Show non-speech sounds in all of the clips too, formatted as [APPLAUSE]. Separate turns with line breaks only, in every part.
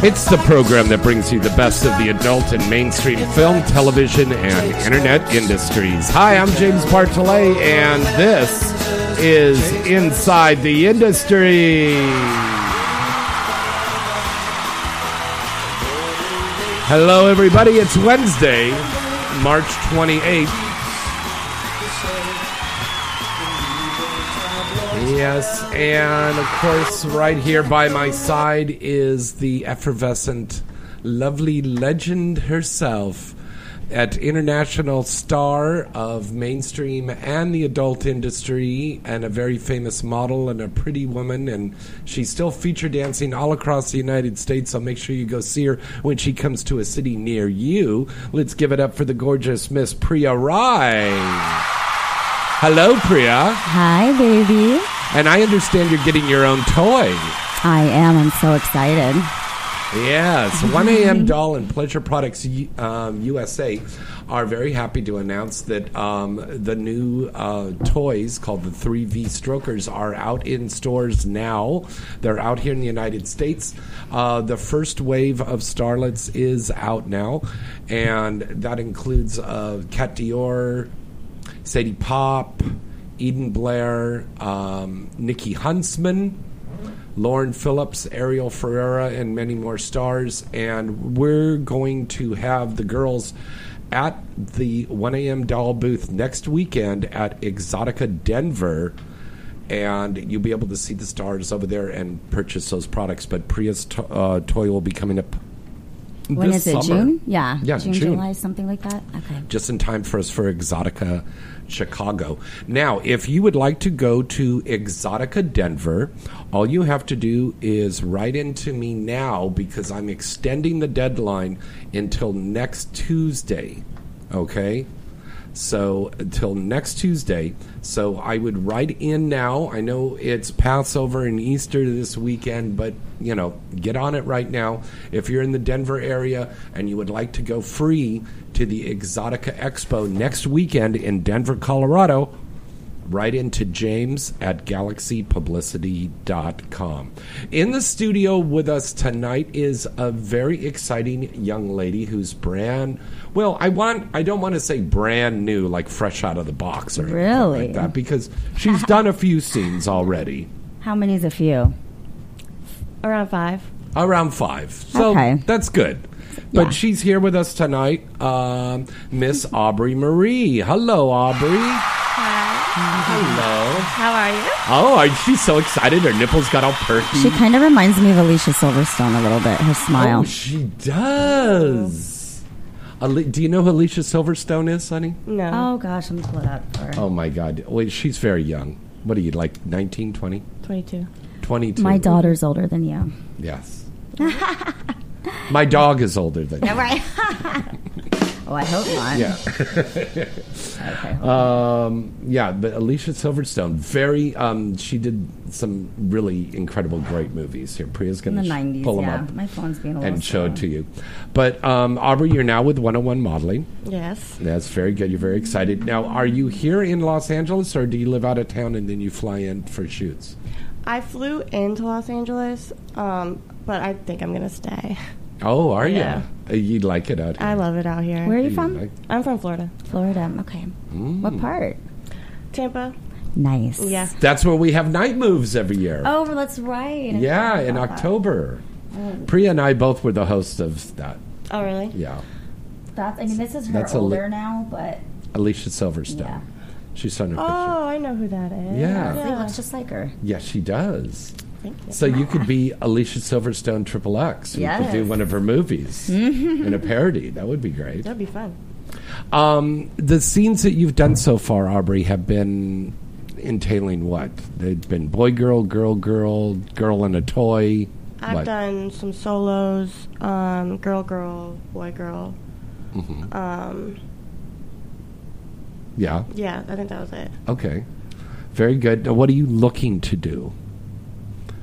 It's the program that brings you the best of the adult and mainstream film, television, and internet industries. Hi, I'm James Bartholet, and this is Inside the Industry. Hello, everybody. It's Wednesday, March 28th. Yes, and of course, right here by my side is the effervescent, lovely legend herself, at international star of mainstream and the adult industry, and a very famous model and a pretty woman, and she's still feature dancing all across the United States. So make sure you go see her when she comes to a city near you. Let's give it up for the gorgeous Miss Priya Rai. Hello, Priya.
Hi, baby.
And I understand you're getting your own toy.
I am. I'm so excited.
Yes, 1AM Doll and Pleasure Products um, USA are very happy to announce that um, the new uh, toys called the 3V Strokers are out in stores now. They're out here in the United States. Uh, the first wave of Starlets is out now, and that includes uh, Kat Dior, Sadie Pop, Eden Blair, um, Nikki Huntsman. Lauren Phillips, Ariel Ferreira, and many more stars. And we're going to have the girls at the 1AM doll booth next weekend at Exotica Denver. And you'll be able to see the stars over there and purchase those products. But Priya's to- uh, toy will be coming up.
When is it?
summer.
June? Yeah.
Yeah,
June,
June.
July, something like that. Okay.
just in time for us for Exotica Chicago. Now, if you would like to go to Exotica Denver, all you have to do is write into me now because I'm extending the deadline until next Tuesday. Okay? So until next Tuesday. So I would write in now. I know it's Passover and Easter this weekend, but you know, get on it right now. If you're in the Denver area and you would like to go free to the Exotica Expo next weekend in Denver, Colorado, write into James at galaxypublicity.com. In the studio with us tonight is a very exciting young lady who's brand well, I want I don't want to say brand new like fresh out of the box or anything
Really?
like that because she's done a few scenes already.
How many's a few?
Around five.
Around five. So
Okay.
that's good. But
Yeah.
she's here with us tonight, um, Miss Aubrey Marie. Hello, Aubrey. Hello.
How are you?
Oh, I- she's so excited. Her nipples got all perky.
She kind of reminds me of Alicia Silverstone a little bit. Her smile.
Oh, she does. Ali- Do you know who Alicia Silverstone is, honey?
No.
Oh, gosh, I'm pull it up for her.
Oh, my God. Wait, she's very young. What are you, like 19, 20?
22.
22.
My daughter's older than you.
Yes. [LAUGHS] my dog is older than you.
Right. [LAUGHS] oh, I hope not.
Yeah. [LAUGHS]
Okay.
Um, yeah, but Alicia Silverstone, very, um, she did some really incredible, great movies here. Priya's
In
going
the
to
90s,
pull them
yeah.
up
My phone's being a little
and show it to you. But um, Aubrey, you're now with 101 Modeling.
Yes.
That's very good. You're very excited. Now, are you here in Los Angeles or do you live out of town and then you fly in for shoots?
I flew into Los Angeles, um, but I think I'm going to stay. [LAUGHS]
Oh, are
Yeah.
you? You'd like it out here.
I love it out here.
Where are you
You
from?
like-
I'm from Florida.
Florida. Okay.
Mm.
What part?
Tampa.
Nice.
Yeah.
That's where we have night moves every year.
Oh, that's right. I
yeah, in
about that.
October. Priya and I both were the hosts of that.
Oh, really?
Yeah,
That's, I mean, this is her
That's a li-
older now, but
Alicia Silverstone.
yeah.
She's on her
Oh,
picture.
I know who that is.
Yeah.
She looks just like her.
Yeah, she does.
You.
So you could be Alicia Silverstone Triple X. You could do one of her movies [LAUGHS] in a parody. That would be great.
That'd be fun.
Um, the scenes that you've done so far, Aubrey, have been entailing what? They've been boy, girl, girl, girl, girl and a toy.
I've
what?
done some solos, um, girl, girl, boy, girl.
Mm-hmm.
Um,
Yeah.
yeah, I think that was it.
Okay. Very good. Now, what are you looking to do?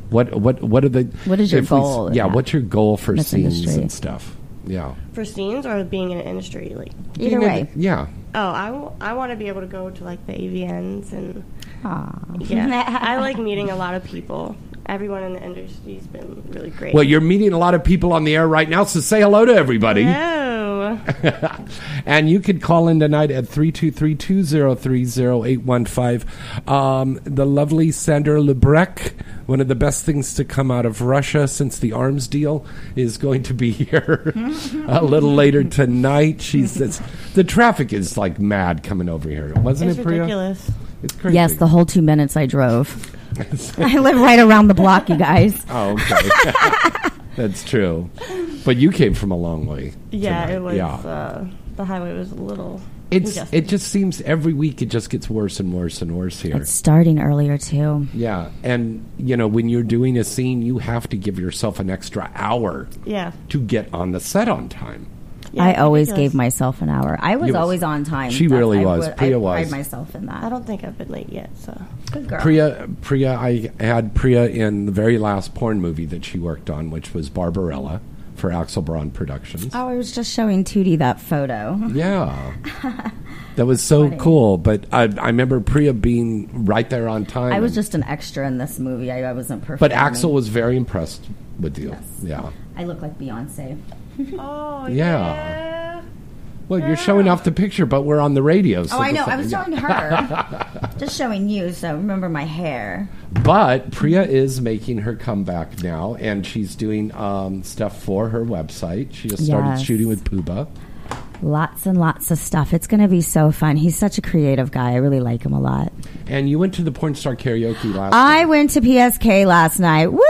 What what what are the
What is your
if we
goal
yeah, what's your goal for scenes
industry?
and stuff? Yeah.
For scenes or being in an industry, like.
Either
Being in-
way.
yeah.
Oh, I, w- I want to be able to go to like the AVNs and
Aw.
yeah, [LAUGHS] I like meeting a lot of people. Everyone in the industry's been really great.
Well, you're meeting a lot of people on the air right now, so say hello to everybody.
No. [LAUGHS]
and you could call in tonight at 323-203-0815. Um, the lovely Sandra Lebrec, one of the best things to come out of Russia since the arms deal, is going to be [LAUGHS] here a little [LAUGHS] later tonight. She's it's, the traffic is like mad coming over here, wasn't
It's
it, Priya?
ridiculous.
It's crazy.
Yes, the whole two minutes I drove. I live right around the block, you guys. [LAUGHS]
oh, okay. [LAUGHS] That's true. But you came from a long way.
Yeah,
tonight.
it was.
Yeah.
Uh, the highway was a little.
It's
congested.
it just seems every week it just gets worse and worse and worse here.
It's starting earlier too.
Yeah, and you know when you're doing a scene, you have to give yourself an extra hour
yeah.
to get on the set on time.
Yeah
I always
ridiculous.
gave myself an hour. I was
was-
always on time.
She really
I
was.
would-
Priya
I
was.
pride myself in that.
I don't think I've been late yet, so.
Good girl.
Priya, Priya, I had Priya in the very last porn movie that she worked on, which was Barbarella for Axel Braun Productions.
Oh, I was just showing Tootie that photo.
Yeah, [LAUGHS] that was so
Funny.
cool. But I, I remember Priya being right there on time.
I was just an extra in this movie. I, I wasn't perfect.
But Axel was very impressed with you. Yeah.
I look like Beyonce. [LAUGHS]
Oh,
Yeah. Well, you're showing off the picture, but we're on the radio. So
Oh, I know.
fu-
I was
yeah.
showing her. [LAUGHS] just showing you. So remember my hair.
But Priya is making her comeback now, and she's doing um, stuff for her website. She just started
Yes.
shooting with Puba.
Lots and lots of stuff. It's going to be so fun. He's such a creative guy. I really like him a lot.
And you went to the Porn Star Karaoke last
I
night.
went to PSK last night. Woo!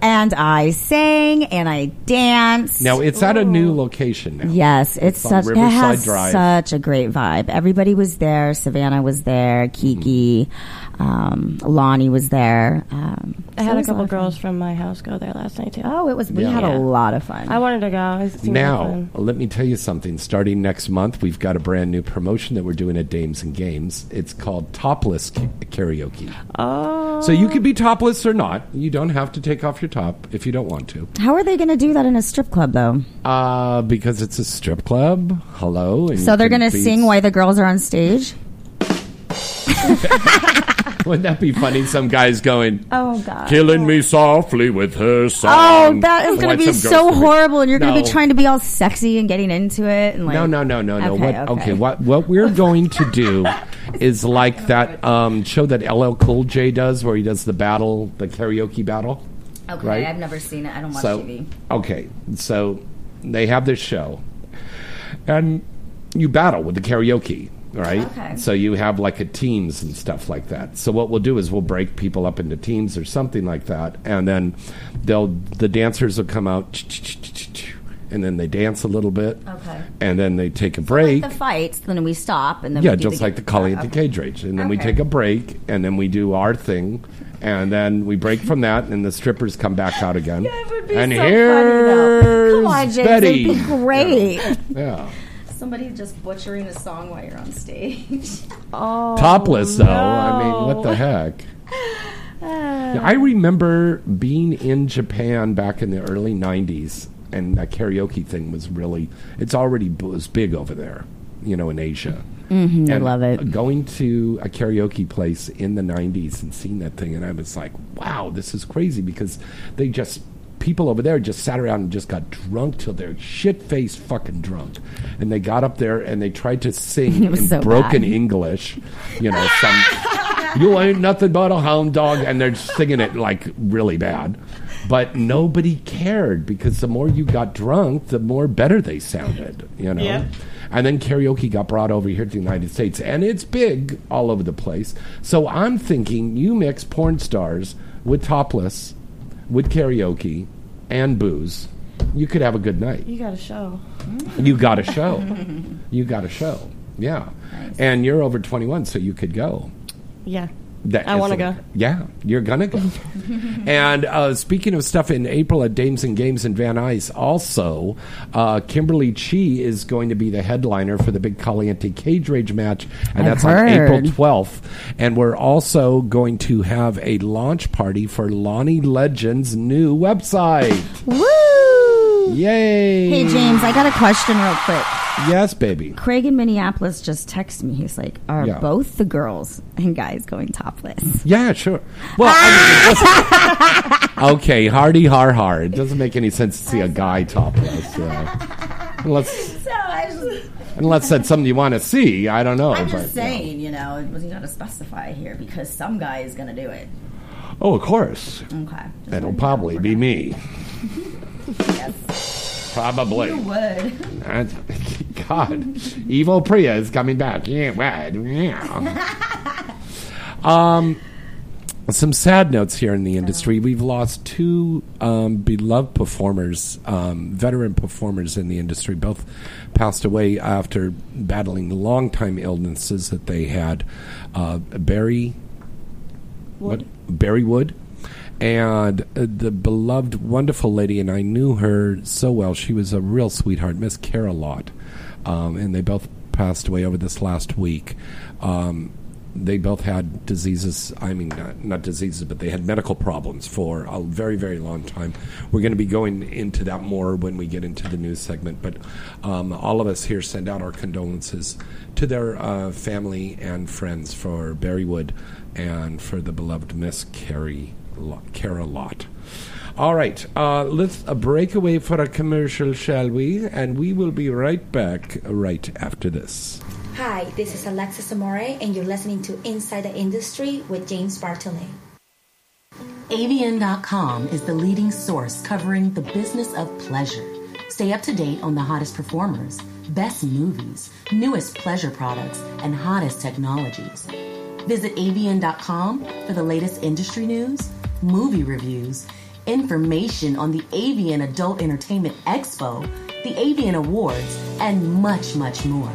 And I sang and I danced.
Now, it's at a new location now.
Yes, it's,
on
such it has
Drive.
such a great vibe. Everybody was there. Savannah was there. Kiki, mm. Um, Lonnie was there. Um,
I
so
had a couple
lot of fun.
girls from my house go there last night, too.
Oh, it was. We
Yeah.
had
Yeah.
a lot of fun.
I wanted to go. It seemed like
Now,
fun.
let me tell you something. Starting next month, we've got a brand new promotion that we're doing at Dames and Games. It's called Topless K- Karaoke.
Oh.
So you could be topless or not. You don't have to take off your top if you don't want to.
How are they going to do that in a strip club, though?
Uh, because it's a strip club. Hello. and
So they're going to
be-
sing while the girls are on stage. [LAUGHS] [LAUGHS]
Wouldn't that be funny? Some guys going,
Oh God!
killing me softly with her song."
Oh, that is going to be so
girls to be-
horrible, and you're going to be trying to be all sexy and getting into it. And like,
No, no, no, no, no.
Okay,
what?
okay.
What? What we're going to do [LAUGHS] is like that um, show that LL Cool J does, where he does the battle, the karaoke battle.
Okay,
right?
I've never seen it. I don't watch
so
TV.
okay, so they have this show, and you battle with the karaoke. Right.
Okay.
So you have like a teams and stuff like that. So what we'll do is we'll break people up into teams or something like that, and then they'll the dancers will come out, and then they dance a little bit,
Okay.
and then they take a break.
Like the fights, then we stop, and then
yeah, just like the Collie and uh, the
okay.
Cage Rage, and then we take a break, and then we do our thing, and then we break from that, and the strippers come back out again. [LAUGHS]
It would be
and
so
here's.
Come on, James,
Betty.
it'd be great.
Yeah.
Somebody just butchering a song while you're on stage. [LAUGHS]
Oh,
Topless though. I mean, what the heck? [LAUGHS] Yeah, I remember being in Japan back in the early '90s, and that karaoke thing was really. It's already b- was big over there, you know, in Asia.
Mm-hmm, I love it.
Going to a karaoke place in the '90s and seeing that thing, and I was like, "Wow, this is crazy!" Because they just people over there just sat around and just got drunk till they're shit faced fucking drunk, and they got up there and they tried to sing [LAUGHS] in
so
broken
bad.
English, you know, some you ain't nothing but a hound dog, and they're singing it like really bad. But nobody cared because the more you got drunk, the more better they sounded, you know.
Yeah.
And then karaoke got brought over here to the United States, and it's big all over the place. So I'm thinking you mix porn stars with topless, with karaoke, and booze. You could have a good night.
You got a show.
You got a show. you got a show. Yeah. And you're over 21, so you could go.
Yeah.
That
I wanna go.
Yeah, you're gonna go. [LAUGHS] and uh, speaking of stuff in April at Dames and Games in Van Nuys, also uh, Kimberly Chi is going to be the headliner for the big Caliente Cage Rage match, and
I've
that's on April 12th. And we're also going to have a launch party for Lonnie Legend's new website.
Woo!
Yay!
Hey James, I got a question real quick.
Yes, baby.
Craig in Minneapolis just texted me. He's like, "Are
Yeah.
both the girls and guys going topless?"
Yeah, sure. Well, I mean, listen- [LAUGHS] okay, hardy har har. It doesn't make any sense to see a guy topless. Uh, unless [LAUGHS]
So I just,
unless that's something you want to see. I don't know.
I'm
but,
just saying, you know, it wasn't going to specify here because some guy is going to do it.
Oh, of course.
Okay,
It'll probably be me. [LAUGHS]
Yes,
Probably.
you would.
That's- [LAUGHS] God, evil Priya is coming back. Yeah. Um, some sad notes here in the industry. We've lost two um, beloved performers, um, veteran performers in the industry. Both passed away after battling the long-time illnesses that they had. Uh, Barry
Wood.
what, Barry Wood, and uh, the beloved, wonderful lady, and I knew her so well. She was a real sweetheart, Miss Cara Lott, um, and they both passed away over this last week. Um, they both had diseases. I mean, not, not diseases, but they had medical problems for a very, very long time. We're going to be going into that more when we get into the news segment. But um, all of us here send out our condolences to their uh, family and friends for Barry Wood and for the beloved Miss Carrie Cara Lott. All right, uh, let's a break away for a commercial, shall we? And we will be right back right after this.
Hi, this is Alexis Amore, and you're listening to Inside the Industry with James Bartholet.
AVN.com is the leading source covering the business of pleasure. Stay up to date on the hottest performers, best movies, newest pleasure products, and hottest technologies. Visit AVN.com for the latest industry news, movie reviews, information on the AVN Adult Entertainment Expo, the AVN Awards, and much, much more.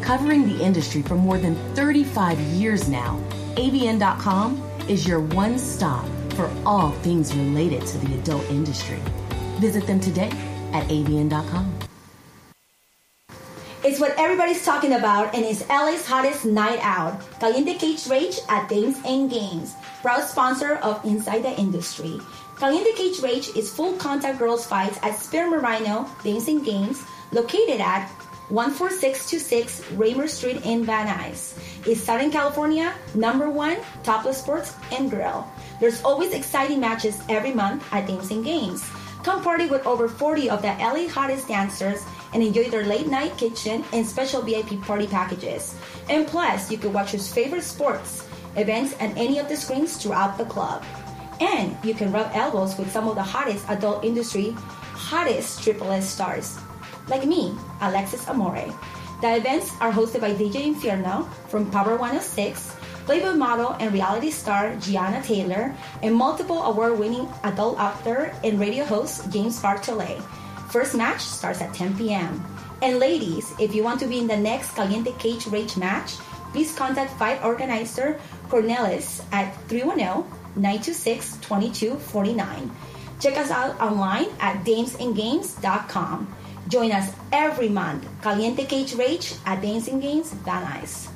Covering the industry for more than 35 years now, AVN.com is your one stop for all things related to the adult industry. Visit them today at AVN.com.
It's what everybody's talking about, and it's LA's hottest night out. Caliente Cage Rage at Dames and Games, proud sponsor of Inside the Industry. Caliente Cage Rage is full contact girls fights at Spearmint Rhino Dames and Games, located at 14626 Raymer Street in Van Nuys. It's Southern California number one topless sports and grill. There's always exciting matches every month at Dames and Games. Come party with over 40 of the LA hottest dancers and enjoy their late night kitchen and special VIP party packages. And plus, you can watch your favorite sports events at any of the screens throughout the club. And you can rub elbows with some of the hottest adult industry, hottest Triple S stars, like me, Alexis Amore. The events are hosted by DJ Inferno from Power 106, Playboy model and reality star Gianna Taylor, and multiple award-winning adult actor and radio host James Bartholet. First match starts at 10 p.m. And ladies, if you want to be in the next Caliente Cage Rage match, please contact fight organizer Cornelis at 310-926-2249. Check us out online at damesandgames.com. Join us every month. Caliente Cage Rage at and Games, Van Nuys.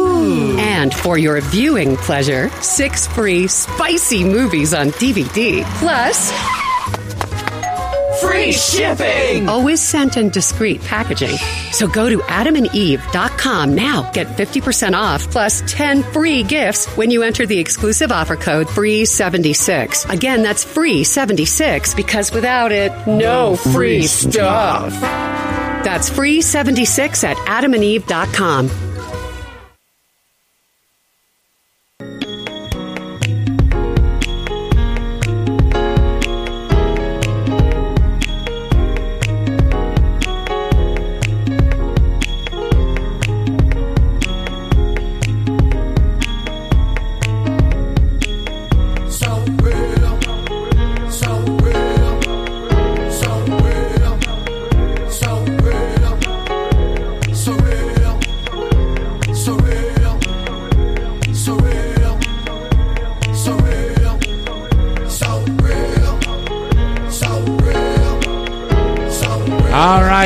And for your viewing pleasure, six free spicy movies on DVD, plus free shipping. Always sent in discreet packaging. So go to adamandeve.com now. Get 50% off plus 10 free gifts when you enter the exclusive offer code FREE76. Again, that's FREE76 because without it, no free stuff. That's FREE76 at adamandeve.com.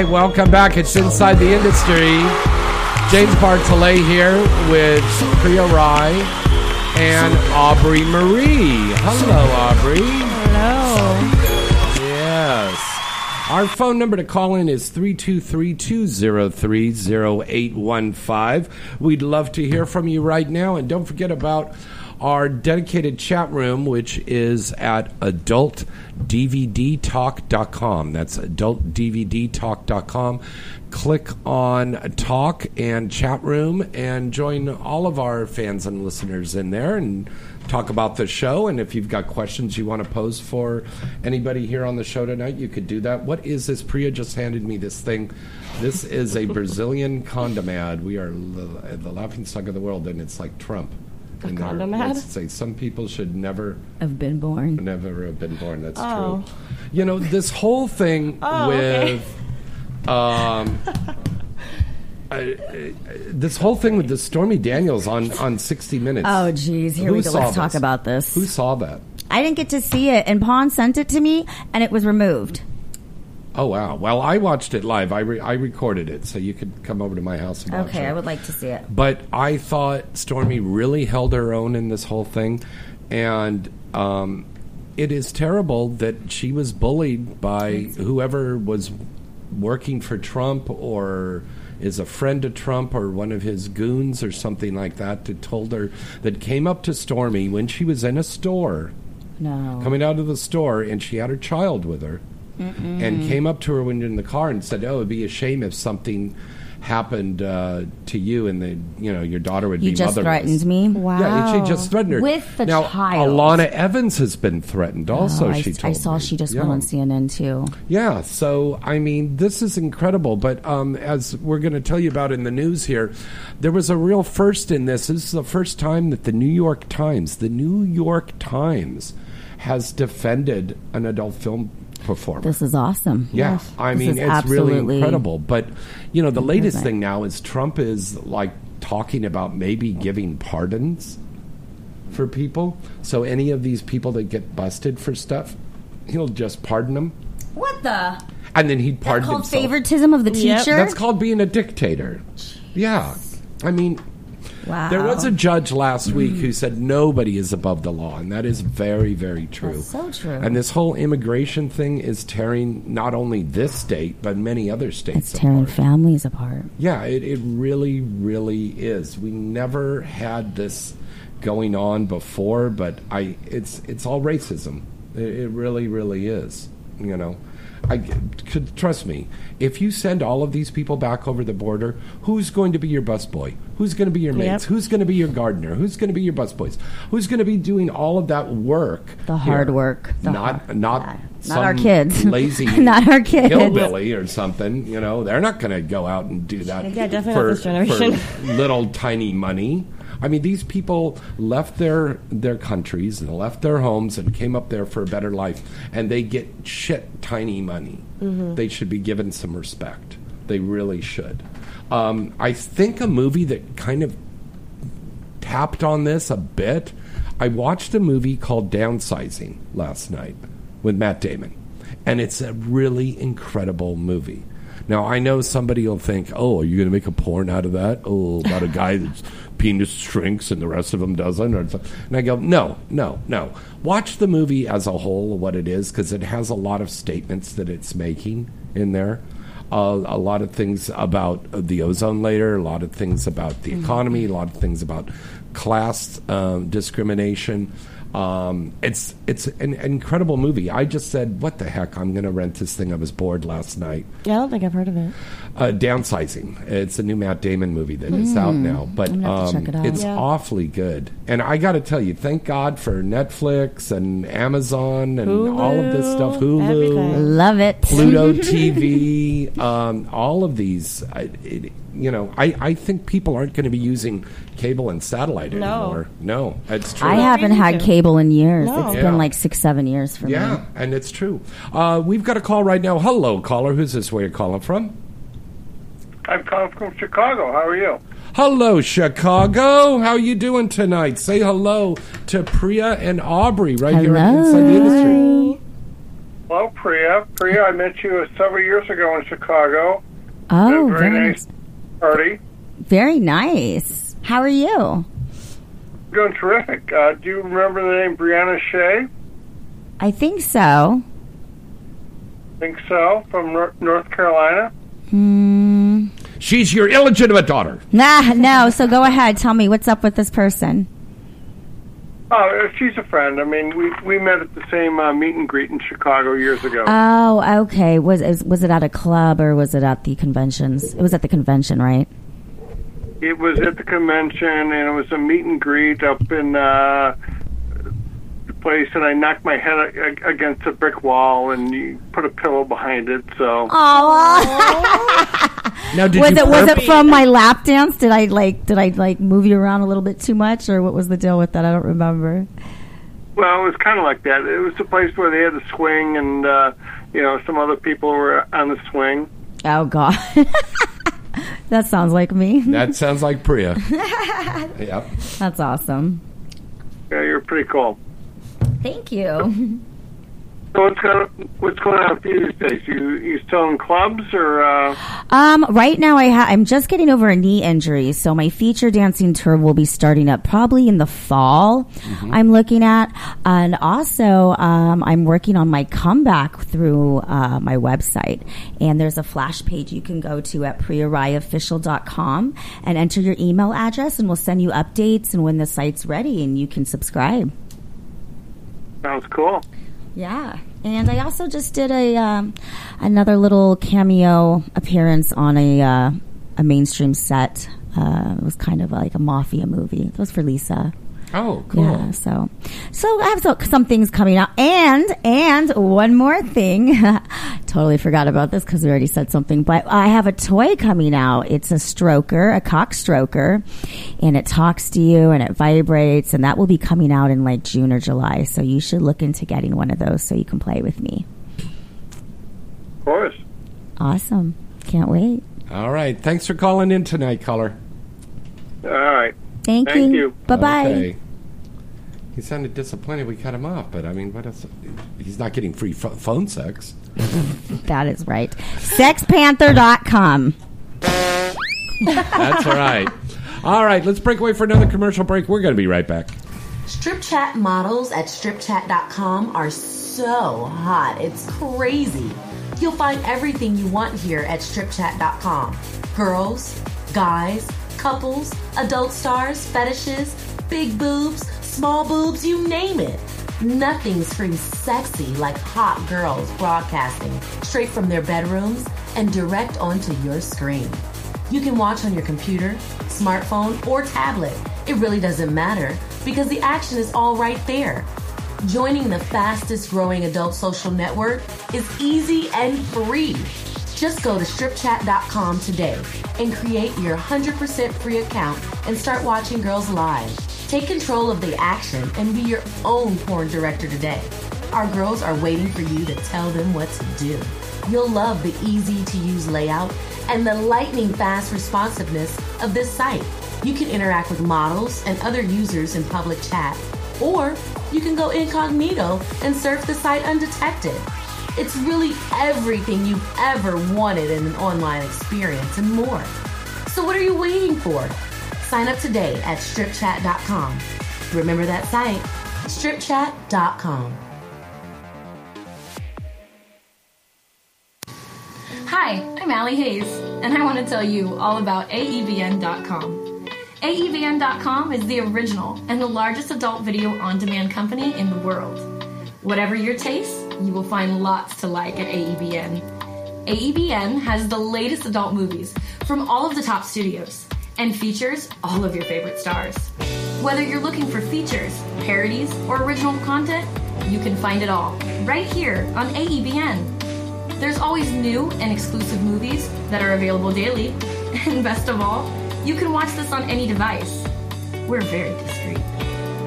right, welcome back. It's Inside the Industry. James Bartholet here with Priya Rai and Aubrey Marie. Hello, Aubrey.
Hello.
Yes. Our phone number to call in is 323-203-0815. We'd love to hear from you right now. And don't forget about our dedicated chat room, which is at adultdvdtalk.com. That's adultdvdtalk.com. Click on talk and chat room and join all of our fans and listeners in there and talk about the show. And if you've got questions you want to pose for anybody here on the show tonight, you could do that. What is this? Priya just handed me this thing. This is a Brazilian condom ad. We are the, laughing stock of the world, and it's like Trump.
A
in
condom ad?
Let's say some people should never,
I've been born.
never have been born. That's
Oh.
true. You know, this whole thing
Oh, okay.
with. Um, [LAUGHS] I- I- this whole thing with the Stormy Daniels on, on 60 Minutes.
Oh, geez. Here
Who
we go. Let's talk about this.
Who saw that?
I didn't get to see it, and Pawn sent it to me, and it was removed.
Oh wow! Well, I watched it live. I re- I recorded it, so you could come over to my house and watch
Okay,
it.
I would like to see it.
But I thought Stormy really held her own in this whole thing, and um, it is terrible that she was bullied by whoever was working for Trump or is a friend of Trump or one of his goons or something like that that told her that came up to Stormy when she was in a store
No.
coming out of the store and she had her child with her and came up to her when you're in the car and said oh it'd be a shame if something happened uh, to you and the you know your daughter would
You
be
just
motherless
threatened me. Wow.
yeah and she just threatened her
With the
now
child.
alana evans has been threatened also
Oh, I,
she
I
told
saw
me.
she just
yeah.
went on CNN too.
Yeah, so I mean, this is incredible. But um, as we're going to tell you about in the news here, there was a real first in this. This is the first time that the New York Times, the New York Times, has defended an adult film performer.
This is awesome.
Yeah, I mean it's really
absolutely-
incredible. But you know, the latest
Improvement.
thing now is Trump is like talking about maybe giving pardons for people. So any of these people that get busted for stuff, he'll just pardon them,
What the?
and then he'd
That
pardon
called
himself.
favoritism of the
Yep.
teacher.
That's called being a dictator. Yeah, I mean.
Wow.
There was a judge last week who said nobody is above the law, and that is very, very true.
That's so true.
And this whole immigration thing is tearing not only this state but many other states
It's tearing
apart.
families apart.
Yeah, it, it really, really is. We never had this going on before, but I it's it's all racism. It, it really, really is. You know, I could trust me. If you send all of these people back over the border, who's going to be your busboy? Who's going to be your mates?
Yep.
Who's going to be your gardener? Who's going to be your busboys? Who's going to be doing all of that work?
The hard
here?
work. The
not
hard-
not
yeah. Not our kids. [LAUGHS]
lazy
Not our kids.
hillbilly or something. You know, they're not going to go out and do that.
Yeah, definitely
for,
this generation.
for [LAUGHS] little tiny money. I mean, these people left their their countries and left their homes and came up there for a better life, and they get shit tiny money. They should be given some respect. They really should. Um, I think a movie that kind of tapped on this a bit. I watched a movie called Downsizing last night with Matt Damon, and it's a really incredible movie. Now I know somebody will think, "Oh, are you going to make a porn out of that? Oh, about a guy that's [LAUGHS] penis shrinks and the rest of them doesn't?" And I go, "No, no, no. Watch the movie as a whole, what it is, because it has a lot of statements that it's making in there." uh, a lot of things about the ozone layer, a lot of things about the economy, a lot of things about class um, discrimination. Um, it's it's an incredible movie. I just said, "What the heck? I'm going to rent this thing." I was bored last night.
Yeah, I don't think I've heard of it.
Uh, Downsizing. It's a new Matt Damon movie that is out now, but
I'm gonna to
um,
check it out.
it's
Yeah.
awfully good. And I got to tell you, thank God for Netflix and Amazon and all of this stuff. Hulu,
everything.
Love it.
Pluto [LAUGHS] TV, um, all of these. I, it, you know, I, I think people aren't going to be using cable and satellite
No.
anymore. No, it's true.
I haven't had cable in years.
No.
It's
Yeah.
been like six, seven years for me.
yeah, and it's true. Uh, we've got a call right now. Hello, caller. Who's this? Where you calling from?
I'm calling from Chicago. How are you?
Hello, Chicago. How are you doing tonight? Say hello to Priya and Aubrey right here on Inside the Industry.
Hello, Priya. Priya, I met you several years ago in Chicago.
Oh,
a very,
very
nice party.
Very nice. How are you?
Doing terrific. Uh, do you remember the name Brianna Shea?
I think so.
Think so. From Nor- North Carolina.
Hmm.
She's your illegitimate daughter.
Nah, [LAUGHS] no. So go ahead. Tell me what's up with this person.
Oh, she's a friend. I mean, we we met at the same uh, meet and greet in Chicago years ago.
Oh, okay. Was is, was it at a club or was it at the conventions? It was at the convention, right?
it was at the convention, and it was a meet and greet up in uh, place, and I knocked my head against a brick wall, and you put a pillow behind it. So
Oh. [LAUGHS]
Now, did
was
you
it was it from my lap dance? Did I like did I like move you around a little bit too much, or what was the deal with that? I don't remember.
Well, it was kind of like that. It was a place where they had a swing, and uh, you know, some other people were on the swing.
Oh God, [LAUGHS] that sounds like me.
That sounds like Priya. [LAUGHS] yep.
That's awesome.
Yeah, you're pretty cool.
Thank you. [LAUGHS]
So what's going what's going on for you these days? You you still in clubs or? Uh,
Um, right now I ha- I'm just getting over a knee injury, so my feature dancing tour will be starting up probably in the fall. I'm looking at, and also um, I'm working on my comeback through uh, my website. And there's a flash page you can go to at priyaraiofficial.com and enter your email address, and we'll send you updates and when the site's ready, and you can subscribe.
Sounds cool.
Yeah, and I also just did a um, another little cameo appearance on a uh, a mainstream set. Uh, it was kind of like a mafia movie. It was for Lisa.
Oh, cool.
Yeah, so so I have so, some things coming out, and and one more thing. [LAUGHS] totally forgot about this because we already said something, but I have a toy coming out. It's a stroker, a cock stroker, and it talks to you and it vibrates, and that will be coming out in like June or July. So you should look into getting one of those so you can play with me.
Of course.
Awesome! Can't wait.
All right. Thanks for calling in tonight, caller.
All right.
Thank,
Thank
you.
you.
Bye bye.
Okay. He sounded disappointed we cut him off, but I mean, what else? He's not getting free pho- phone sex. [LAUGHS]
That is right. Sexpanther.com.
That's all right. All right, let's break away for another commercial break. We're going to be right back.
Strip chat models at stripchat.com are so hot. It's crazy. You'll find everything you want here at stripchat.com. Girls, guys, couples, adult stars, fetishes, big boobs, small boobs, you name it. Nothing screams sexy like hot girls broadcasting straight from their bedrooms and direct onto your screen. You can watch on your computer, smartphone, or tablet. It really doesn't matter because the action is all right there. Joining the fastest growing adult social network is easy and free. Just go to stripchat.com today and create your 100% free account and start watching girls live. Take control of the action and be your own porn director today. Our girls are waiting for you to tell them what to do. You'll love the easy to use layout and the lightning fast responsiveness of this site. You can interact with models and other users in public chat, or you can go incognito and surf the site undetected. It's really everything you've ever wanted in an online experience and more. So, what are you waiting for? Sign up today at stripchat.com. Remember that site, stripchat.com.
Hi, I'm Allie Haze, and I want to tell you all about AEBN.com. AEBN.com is the original and the largest adult video on demand company in the world. Whatever your taste, you will find lots to like at AEBN. AEBN has the latest adult movies from all of the top studios and features all of your favorite stars. Whether you're looking for features, parodies, or original content, you can find it all right here on AEBN. There's always new and exclusive movies that are available daily. [LAUGHS] And best of all, you can watch this on any device. We're very discreet.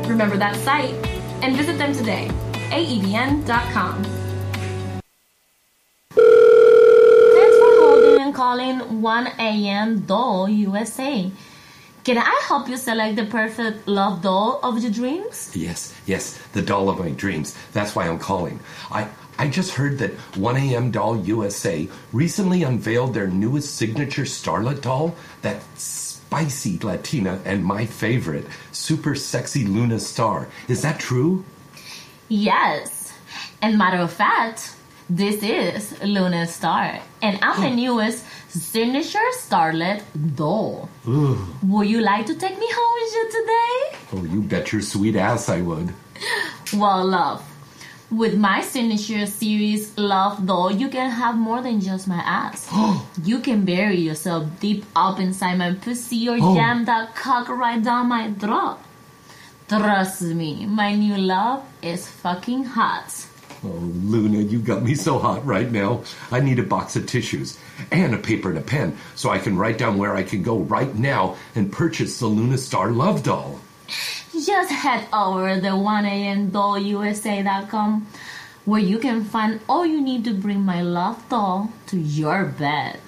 Remember that site and visit them today.
AEBN.com. calling 1 a.m. Doll USA. Can I help you select the perfect love doll of your dreams?
Yes, yes, the doll of my dreams. That's why I'm calling. I I just heard that 1AM Doll USA recently unveiled their newest signature starlet doll, that spicy Latina and my favorite, super sexy Luna Star. Is that true?
Yes. And matter of fact, this is Luna Star, and I'm the oh. newest signature starlet doll.
Ooh.
Would you like to take me home with you today?
Oh, you bet your sweet ass I would.
Well, love. With my signature series Love Doll, you can have more than just my ass. [GASPS] you can bury yourself deep up inside my pussy or
Oh.
jam that cock right down my throat. Trust me, my new love is fucking hot.
Oh, Luna, you got me so hot right now. I need a box of tissues and a paper and a pen so I can write down where I can go right now and purchase the Luna Star Love Doll.
Just head over to 1amdollusa.com where you can find all you need to bring my love doll to your bed.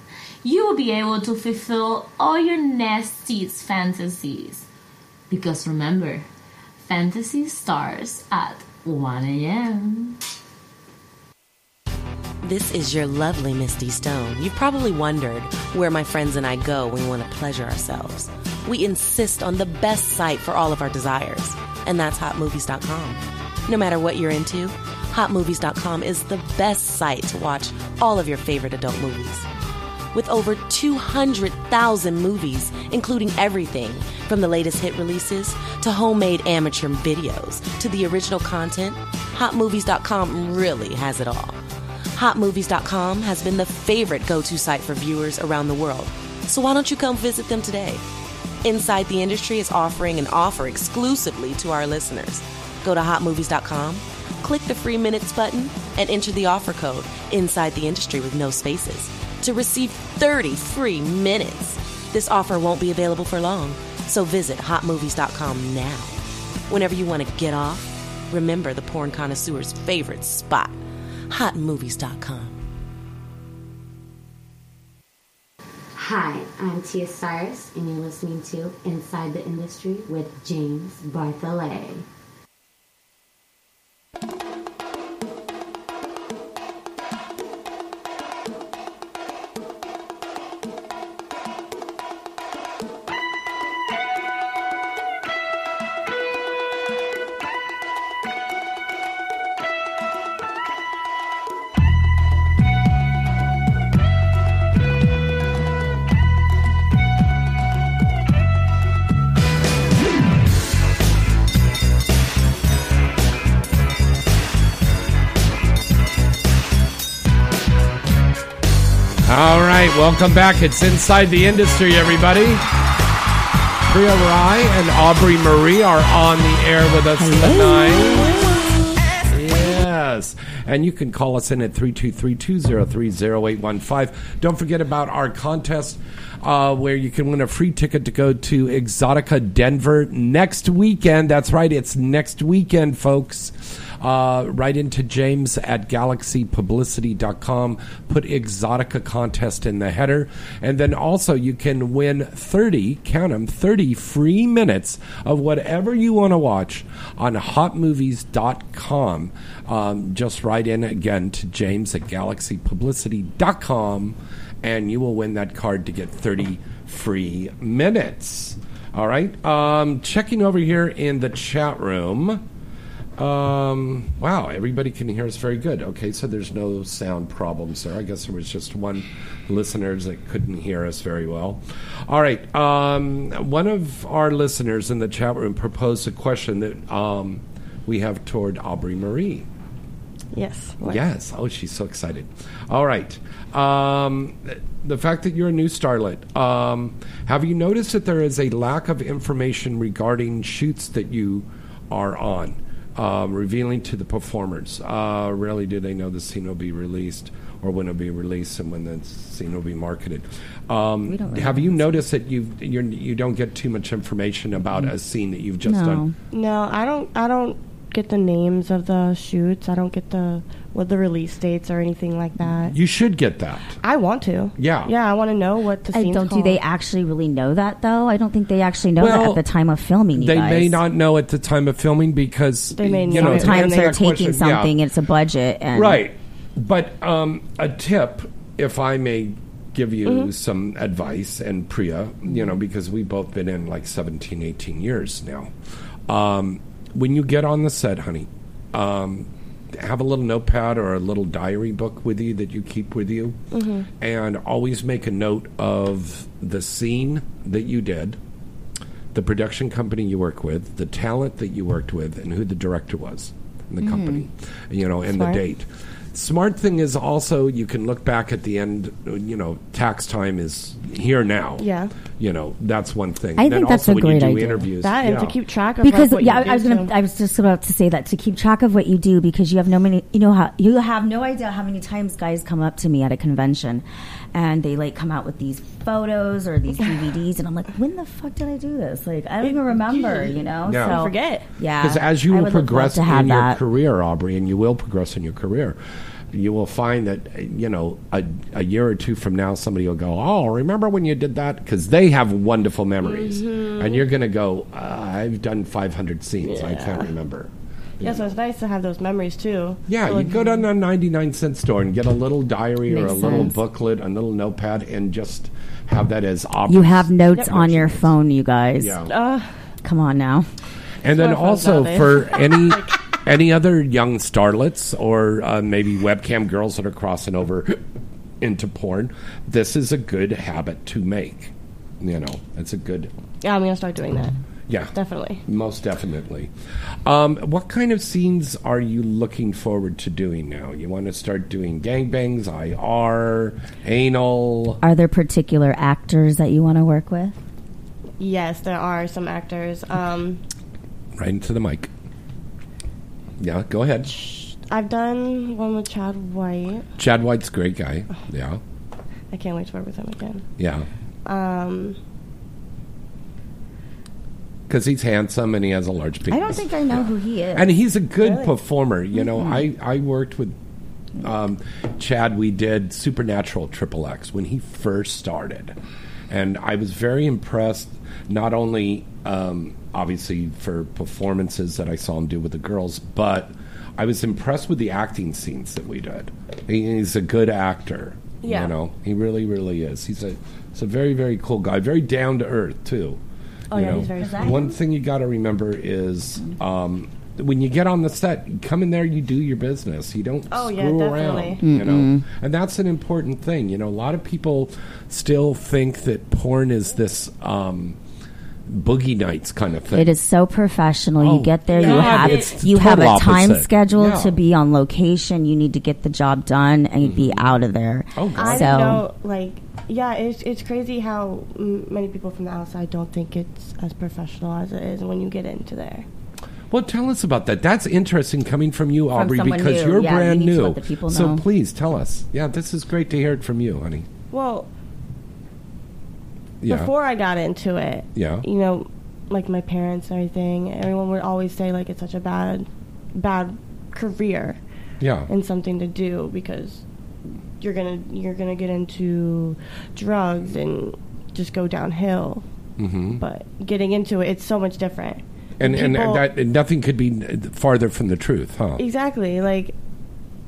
You will be able to fulfill all your nastiest fantasies. Because remember, fantasy starts at 1 a.m.
This is your lovely Misty Stone. You've probably wondered where my friends and I go when we want to pleasure ourselves. We insist on the best site for all of our desires, and that's hotmovies.com. No matter what you're into, hotmovies.com is the best site to watch all of your favorite adult movies. With over 200,000 movies, including everything from the latest hit releases to homemade amateur videos to the original content, hotmovies.com really has it all. Hotmovies.com has been the favorite go to site for viewers around the world. So why don't you come visit them today? Inside the Industry is offering an offer exclusively to our listeners. Go to hotmovies.com, click the free minutes button, and enter the offer code Inside the Industry with no spaces to receive 30 free minutes. This offer won't be available for long, so visit hotmovies.com now. Whenever you want to get off, remember the porn connoisseur's favorite spot hotmovies.com.
Hi, I'm Tia Cyrus, and you're listening to Inside the Industry with James Bartholet.
Right, welcome back. It's Inside the Industry, everybody. Priya Rai and Aubrey Marie are on the air with us tonight. Yes. And you can call us in at 323-203-0815. Don't forget about our contest uh, where you can win a free ticket to go to Exotica Denver next weekend. That's right, it's next weekend, folks. Uh, write into James at galaxypublicity.com. Put Exotica contest in the header. And then also you can win 30, count them, 30 free minutes of whatever you want to watch on hotmovies.com. Um, just write in again to James at galaxypublicity.com and you will win that card to get 30 free minutes. All right. Um, checking over here in the chat room. Um, wow, everybody can hear us very good. Okay, so there's no sound problems there. I guess there was just one listener that couldn't hear us very well. All right, um, one of our listeners in the chat room proposed a question that um, we have toward Aubrey Marie.
Yes.
Yes. Oh, she's so excited. All right. Um, the fact that you're a new starlet, um, have you noticed that there is a lack of information regarding shoots that you are on, um, revealing to the performers? Uh, rarely do they know the scene will be released or when it'll be released and when the scene will be marketed. Um,
really
have you noticed that you you're, don't get too much information about a scene that you've just
no.
done?
No, I don't. I don't get the names of the shoots. I don't get the what the release dates or anything like that.
You should get that.
I want to.
Yeah.
Yeah, I want to know what the
I
scene's
don't. Do they actually really know that though? I don't think they actually know that at the time of filming. You
they
guys.
may not know at the time of filming because
They may
you know
not.
to
Sometimes they're taking
question,
something.
yeah.
It's a budget, and
right. But um, a tip, if I may give you
Mm-hmm.
some advice, and Priya, you know, because we've both been in like 17, 18 years now. Um, when you get on the set, honey, um, have a little notepad or a little diary book with you that you keep with you,
Mhm.
and always make a note of the scene that you did, the production company you work with, the talent that you worked with, and who the director was in the
Mhm.
company, you know, and
Smart.
the date. Smart thing is also you can look back at the end. You know, tax time is here now.
Yeah.
You know, that's one thing.
I
And then
think that's
also
a
when
great
you do
idea.
interviews,
that and to keep track of
because
like, what
yeah,
you
I was gonna.
too.
I was just about to say that to keep track of what you do because you have no many. You know how you have no idea how many times guys come up to me at a convention, and they like come out with these photos or these [LAUGHS] DVDs, and I'm like, when the fuck did I do this? Like I don't even remember. You know,
Yeah.
so
forget.
Yeah,
Because as you will progress
to have
in your
that.
career, Aubrey, and you will progress in your career, you will find that you know a, a year or two from now, somebody will go, "Oh, remember when you did that?" Because they have wonderful memories,
Mhm.
and you're going to go, uh, "I've done 500 scenes, I can't remember."
Yeah, so it's nice to have those memories too.
Yeah,
So,
you
like,
go down to a 99 cent store and get a little diary or a
Makes
little booklet, a little notepad, and just have that as Aubrey's
You have notes on your phone, you guys.
Yeah.
Uh,
Come on now.
And then also for [LAUGHS] any any other young starlets or uh, maybe webcam girls that are crossing over into porn, this is a good habit to make. You know, it's a good
yeah, I'm gonna start doing that.
Yeah,
Definitely.
most definitely. Um, what kind of scenes are you looking forward to doing now? You want to start doing gangbangs, IR, anal?
Are there particular actors that you want to work with?
Yes, there are some actors. Um,
Right into the mic. Yeah, go ahead.
I've done one with Chad White.
Chad White's a great guy. Yeah,
I can't wait to work with him again.
yeah.
Um,
because he's handsome and he has a large penis.
I don't think I know who he is.
and he's a good
Really?
performer. You know,
Mhm.
I I worked with um, Chad. We did Supernatural Triple X when he first started, and I was very impressed. Not only um, obviously for performances that I saw him do with the girls, but I was impressed with the acting scenes that we did. He- He's a good actor.
Yeah.
You know, he really, really is. He's a, he's a very, very cool guy. Very down to earth too.
Oh,
You
yeah,
know,
he's very sweet.
One thing you got to remember is um, when you get on the set, you come in there, you do your business. You don't
Oh, yeah,
screw
definitely.
around. You know, and that's an important thing. You know, a lot of people still think that porn is this um, boogie nights kind of thing.
It is so professional.
Oh,
you get there, you have
it's
you have a time
opposite.
schedule
Yeah.
to be on location. You need to get the job done and you'd be out of there.
Oh, God.
I
so
know, like, yeah, it's it's crazy how many people from the outside don't think it's as professional as it is when you get into there.
Well, tell us about that. That's interesting coming from you, Aubrey,
someone
because
new.
you're
Yeah,
brand
need
new.
let the people
So please tell us. Yeah, this is great to hear it from you, honey.
Well,
Yeah.
before I got into it,
Yeah.
you know, like my parents and everything, everyone would always say like it's such a bad, bad career
Yeah.
and something to do because you're gonna you're gonna get into drugs and just go downhill.
hmm
But getting into it, it's so much different.
And, and,
people-
that and nothing could be farther from the truth, huh?
Exactly. Like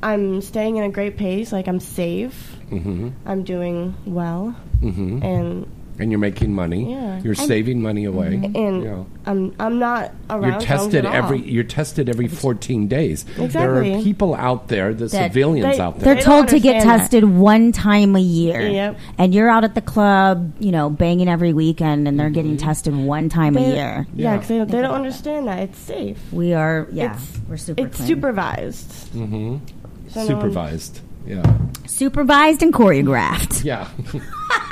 I'm staying in a great pace. Like I'm safe.
Mm-hmm.
I'm doing well,
Mm-hmm.
and
And you're making money.
Yeah.
You're
And-
saving money away.
and
Yeah.
I'm I'm not around.
You're tested
drugs at all.
every. You're tested every 14 days.
Exactly.
There are people out there, the
That-
civilians
They-
out there.
They're told to get
understand that.
tested one time a year.
Yep.
And you're out at the club, you know, banging every weekend, and they're getting
Mm-hmm.
tested one time a year.
Yeah, because they, don't- they don't understand that it's safe.
We are, yeah,
It's-
we're super
It's
clean.
supervised.
hmm
So no
Supervised. Yeah.
supervised and choreographed.
Yeah. [LAUGHS]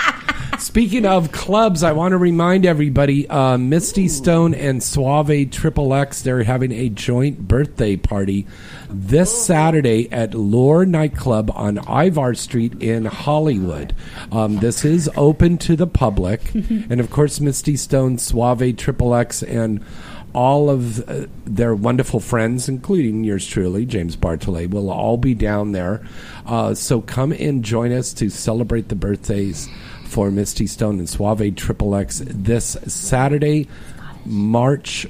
Speaking of clubs, I want to remind everybody uh, Misty Stone and Suave Triple X, they're having a joint birthday party this Saturday at Lure Nightclub on Ivar Street in Hollywood. Um, this is open to the public. [LAUGHS] and of course, Misty Stone, Suave Triple X, and all of uh, their wonderful friends, including yours truly, James Bartholet, will all be down there. Uh, so come and join us to celebrate the birthdays for Misty Stone and Suave Triple X this Saturday, March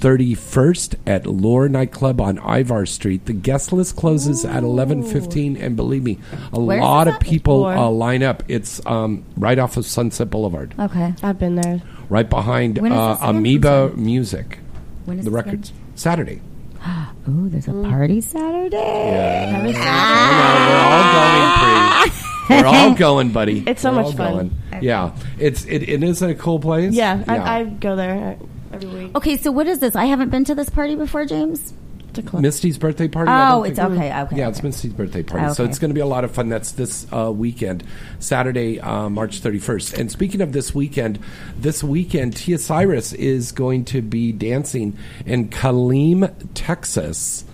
31st at Lure Nightclub on Ivar Street. The guest list closes at 11:15 and believe me, a
Where is
lot of people uh, line up. It's um, right off of Sunset Boulevard,
Okay.
I've been there.
right behind
When is
uh. Amoeba
I'm.
Music.
When is
the
this again?
records Saturday. [GASPS]
oh, there's a party Saturday.
Yeah. I know, we're all going, Pre. [LAUGHS] We're all [LAUGHS] going, buddy.
It's so
We're
much
all
fun.
going. Yeah, it's it, it isn't a cool place.
Yeah, I, I go there every week.
Okay, so what is this? I haven't been to this party before, James.
It's a club.
Misty's birthday party. I
Oh,
don't
it's
think-
okay, okay.
Yeah,
okay.
it's Misty's birthday party, so
Okay.
it's going to be a lot of fun. That's this uh, weekend, Saturday, uh, March thirty first. And speaking of this weekend, this weekend Tia Cyrus is going to be dancing in Killeen, Texas,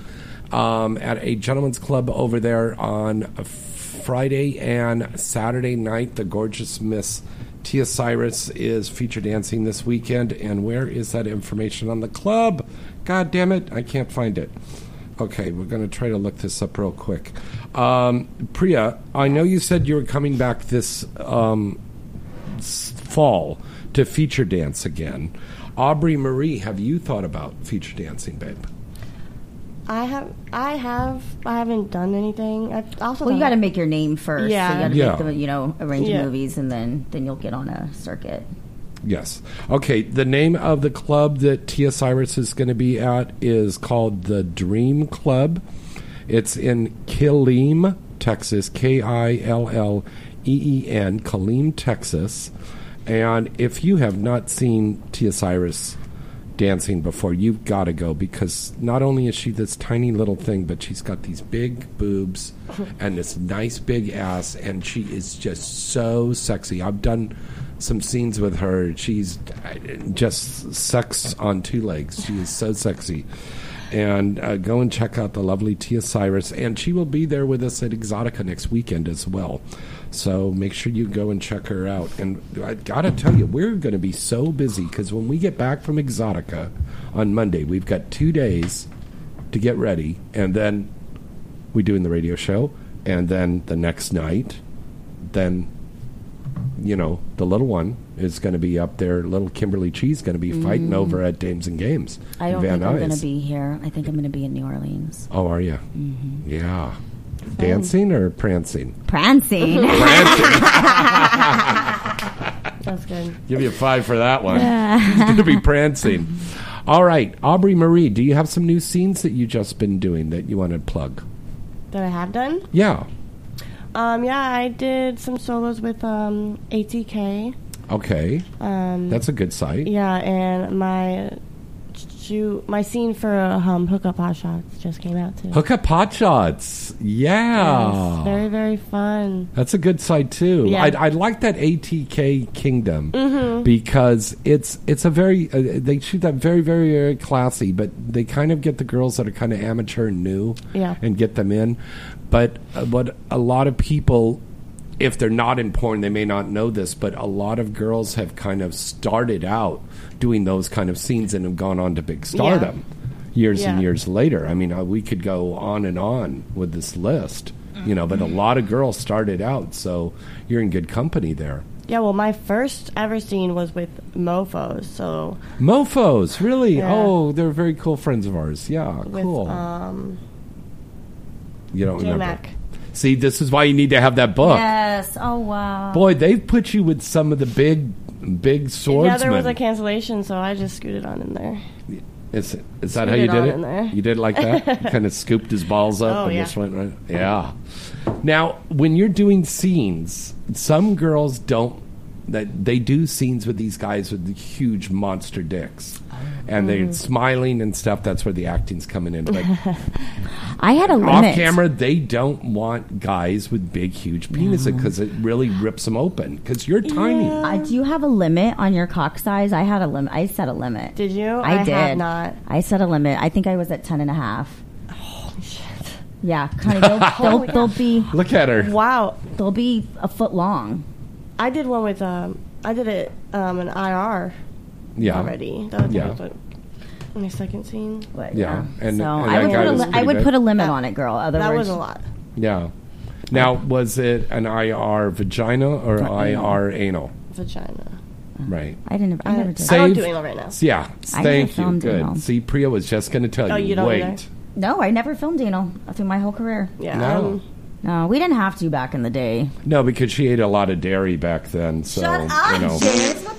um, at a gentleman's club over there on a Friday and Saturday night. The gorgeous Miss. Tia Cyrus is feature dancing this weekend, and where is that information on the club? God damn it, I can't find it. Okay, we're going to try to look this up real quick. Um, Priya, I know you said you were coming back this um, fall to feature dance again. Aubrey Marie, have you thought about feature dancing, babe?
I have, I have, I haven't done anything. I've also
Well, you got to make your name first.
Yeah.
So you got to
Yeah.
make the, you know, arrange
Yeah.
movies, and then then you'll get on a circuit.
Yes. Okay, the name of the club that Tia Cyrus is going to be at is called the Dream Club. It's in Killeen, Texas, K I L L E E N, Killeen, Texas. And if you have not seen Tia Cyrus dancing before, you've got to go because not only is she this tiny little thing, but she's got these big boobs [LAUGHS] and this nice big ass, and she is just so sexy. I've done some scenes with her. She's uh, just sex on two legs. She is so sexy. And uh, go and check out the lovely Tia Cyrus, and she will be there with us at Exotica next weekend as well. So make sure you go and check her out. And I gotta tell you, we're going to be so busy because when we get back from Exotica on Monday, we've got two days to get ready, and then we doing the radio show, and then the next night, then you know the little one is going to be up there. Little Kimberly Cheese going to be fighting over at Dames and Games.
Mm. I don't
Van
think I'm going to be here. I think I'm going to be in New Orleans.
Oh, are you?
Mm-hmm.
Yeah. Dancing or prancing?
Prancing. [LAUGHS] Prancing. [LAUGHS]
That's good.
Give you a five for that one. He's [LAUGHS] going to be prancing. All right, Aubrey Marie, do you have some new scenes that you just been doing that you want to plug?
That I have done.
Yeah.
Um, yeah, I did some solos with um, ATK.
Okay.
Um,
That's a good site.
Yeah, and my shoot, my scene for um, Hookup Hot Shots just came out too.
Hook up hot shots. Yeah.
Yes, very very fun.
That's a good site too.
Yeah.
I, I like that ATK Kingdom
Mhm.
because it's it's a very uh, they shoot that very very very classy, but they kind of get the girls that are kind of amateur and new,
Yeah.
and get them in. But uh, what a lot of people, if they're not in porn, they may not know this, but a lot of girls have kind of started out doing those kind of scenes and have gone on to big stardom years and years later. I mean, uh, we could go on and on with this list, you know, but a lot of girls started out, so you're in good company there.
Yeah, well, my first ever scene was with Mofos, so
Mofos, really?
Yeah.
Oh, they're very cool friends of ours. Yeah,
with
cool.
um,
you don't remember?
J-Mac.
See, this is why you need to have that book.
Yes. Oh wow.
Boy, they've put you with some of the big, big swordsmen.
Yeah, there was a cancellation, so I just scooted on in there.
Is, is that how you did
on
it?
in there.
You did it like that? [LAUGHS] kind of scooped his balls up
Oh,
and
yeah.
just went right. Yeah. Now, when you're doing scenes, some girls don't. That they do scenes with these guys with the huge monster dicks, and they're
Mm.
smiling and stuff. That's where the acting's coming in. But [LAUGHS]
I had a
off
limit.
camera, they don't want guys with big, huge penises because it really rips them open. Because you're tiny.
Uh, do you have a limit on your cock size? I had a limit. I set a limit.
Did you?
I,
I
did
not.
I set a limit. I think I was at ten and a half. Yeah, kind of. They'll, [LAUGHS] they'll, they'll be.
Look at her.
Wow,
they'll be a foot long.
I did one with um, I did it um, an IR.
Yeah.
Already. That was,
Yeah.
that my second scene.
But,
Yeah, and-
so
and
I would put a li- I would
big.
put a limit on it, girl. Otherwise,
That was a lot.
Yeah. Now, was it an IR vagina or
Uh.
IR anal?
Vagina.
Right.
I didn't. I,
I-
never did.
I don't do anal right now.
Yeah.
I never
Thank you.
filmed
Good.
anal.
See, Priya was just going to tell
Oh,
you.
you don't
wait.
either?
No, I never filmed anal through my whole career.
Yeah.
No.
um,
No, we didn't have to back in the day.
No, because she ate a lot of dairy back then. So
Shut up,
you know.
James. [LAUGHS]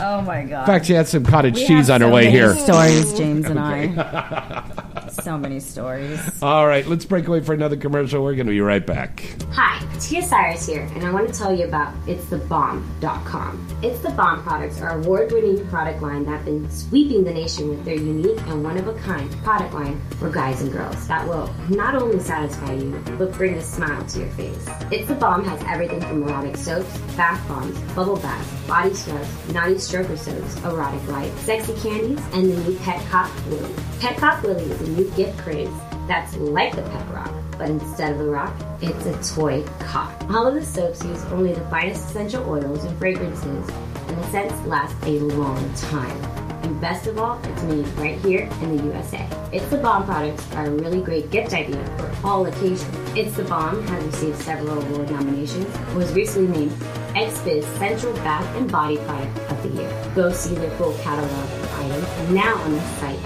oh my god.
In fact, she had some cottage
We
cheese on her
so
way
many
here.
Stories, James and I. [LAUGHS] so many stories.
All right, let's break away for another commercial. We're going to be right back.
Hi, Tia Cyrus here, and I want to tell you about It'sTheBomb.com. It's the Bomb products are award-winning product line that have been sweeping the nation with their unique and one-of-a-kind product line for guys and girls that will not only satisfy you, but bring a smile to your face. It's the Bomb has everything from erotic soaps, bath bombs, bubble baths, body scrubs, naughty stroker soaps, erotic light, sexy candies, and the new Pet Cock Lily. Pet Cock Lily is a new gift craze that's like the pet rock, but instead of a rock, it's a toy cock. All of the soaps use only the finest essential oils and fragrances, and the scents last a long time. And best of all, it's made right here in the USA. It's the Bomb products are a really great gift idea for all occasions. It's the Bomb has received several award nominations, was recently named XBiz Central Bath and Body Product of the Year. Go see their full catalog of items now on the site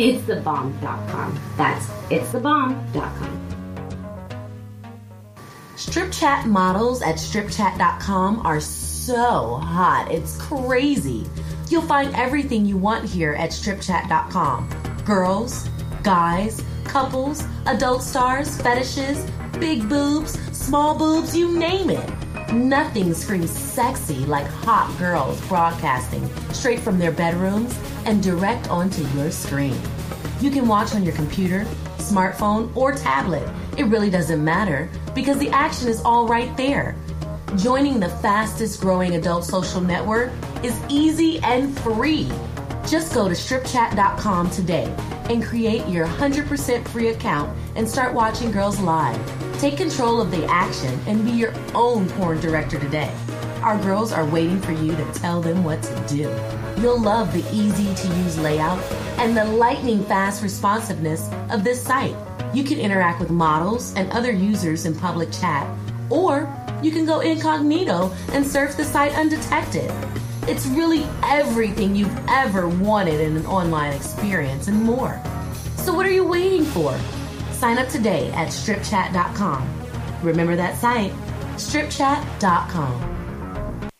itsthebomb.com. That's itsthebomb.com.
Strip chat models at stripchat.com are so hot. It's crazy. You'll find everything you want here at stripchat.com. Girls, guys, couples, adult stars, fetishes, big boobs, small boobs, you name it. Nothing screams sexy like hot girls broadcasting straight from their bedrooms and direct onto your screen. You can watch on your computer, smartphone, or tablet. It really doesn't matter because the action is all right there. Joining the fastest growing adult social network is easy and free. Just go to stripchat.com today and create your 100% free account and start watching girls live. Take control of the action and be your own porn director today. Our girls are waiting for you to tell them what to do. You'll love the easy to use layout and the lightning fast responsiveness of this site. You can interact with models and other users in public chat, or you can go incognito and surf the site undetected. It's really everything you've ever wanted in an online experience and more. So, what are you waiting for? Sign up today at stripchat.com. Remember that site, stripchat.com.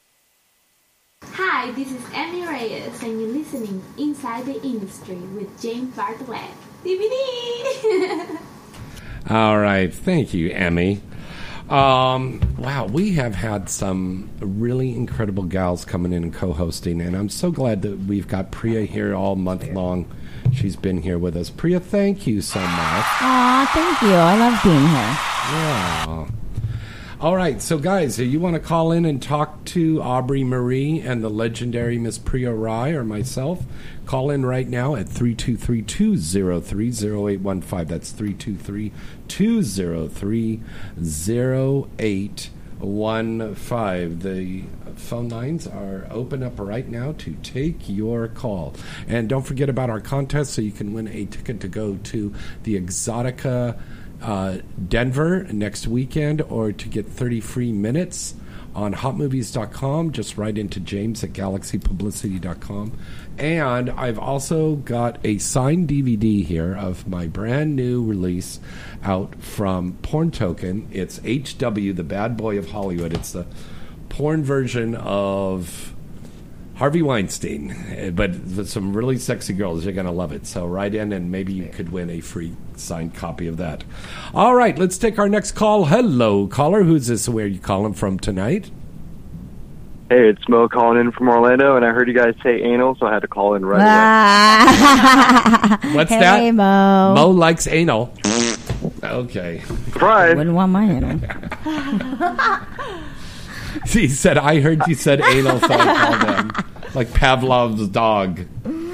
Hi, this is Emmy Reyes, and you're listening Inside the Industry with James Bartholet. DVD! [LAUGHS]
All right. Thank you, Emmy. Um, wow, we have had some really incredible gals coming in and co-hosting, and I'm so glad that we've got Priya here all month long. She's been here with us. Priya, thank you so much.
Aw, thank you. I love being here.
Yeah. All right, so guys, if you want to call in and talk to Aubrey Marie and the legendary Miss Priya Rai or myself, call in right now at 323-203-0815. That's 323-203-0815. The phone lines are open up right now to take your call. And don't forget about our contest so you can win a ticket to go to the Exotica uh, Denver next weekend or to get 30 free minutes on hotmovies.com. Just write into James at galaxypublicity.com. And I've also got a signed DVD here of my brand new release out from Porn Token. It's HW, the bad boy of Hollywood. It's the porn version of Harvey Weinstein, eh, but with some really sexy girls. You're going to love it. So write in and maybe you could win a free signed copy of that. All right, let's take our next call. Hello, caller. Who's this? Where are you calling from tonight?
Hey, it's Mo calling in from Orlando, and I heard you guys say anal, so I had to call in right away. [LAUGHS]
What's
hey,
that?
Mo.
Mo likes anal. Okay.
Surprise.
Wouldn't want my anal. [LAUGHS] [LAUGHS]
He said, I heard you said anal, so I called him. Like Pavlov's dog.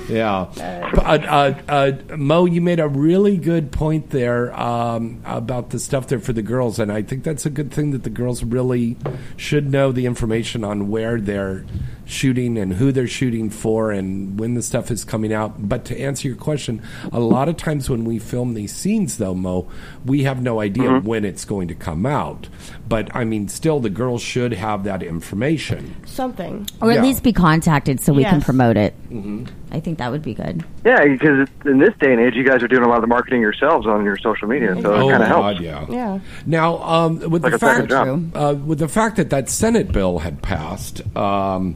Yeah. Uh, uh, uh, Mo, you made a really good point there um, about the stuff there for the girls. And I think that's a good thing that the girls really should know the information on where they're shooting and who they're shooting for and when the stuff is coming out. But to answer your question, a lot of times when we film these scenes, though, Mo, we have no idea when it's going to come out. But I mean, still, the girls should have that information.
Something.
Or at least be contacted so we can promote it.
Mhm.
I think that would be good.
Yeah, because in this day and age, you guys are doing a lot of the marketing yourselves on your social media, so
Oh,
it kind of
God,
helps.
yeah.
Yeah.
Now, um, with
Like
the fact uh, with the fact that that Senate bill had passed, um,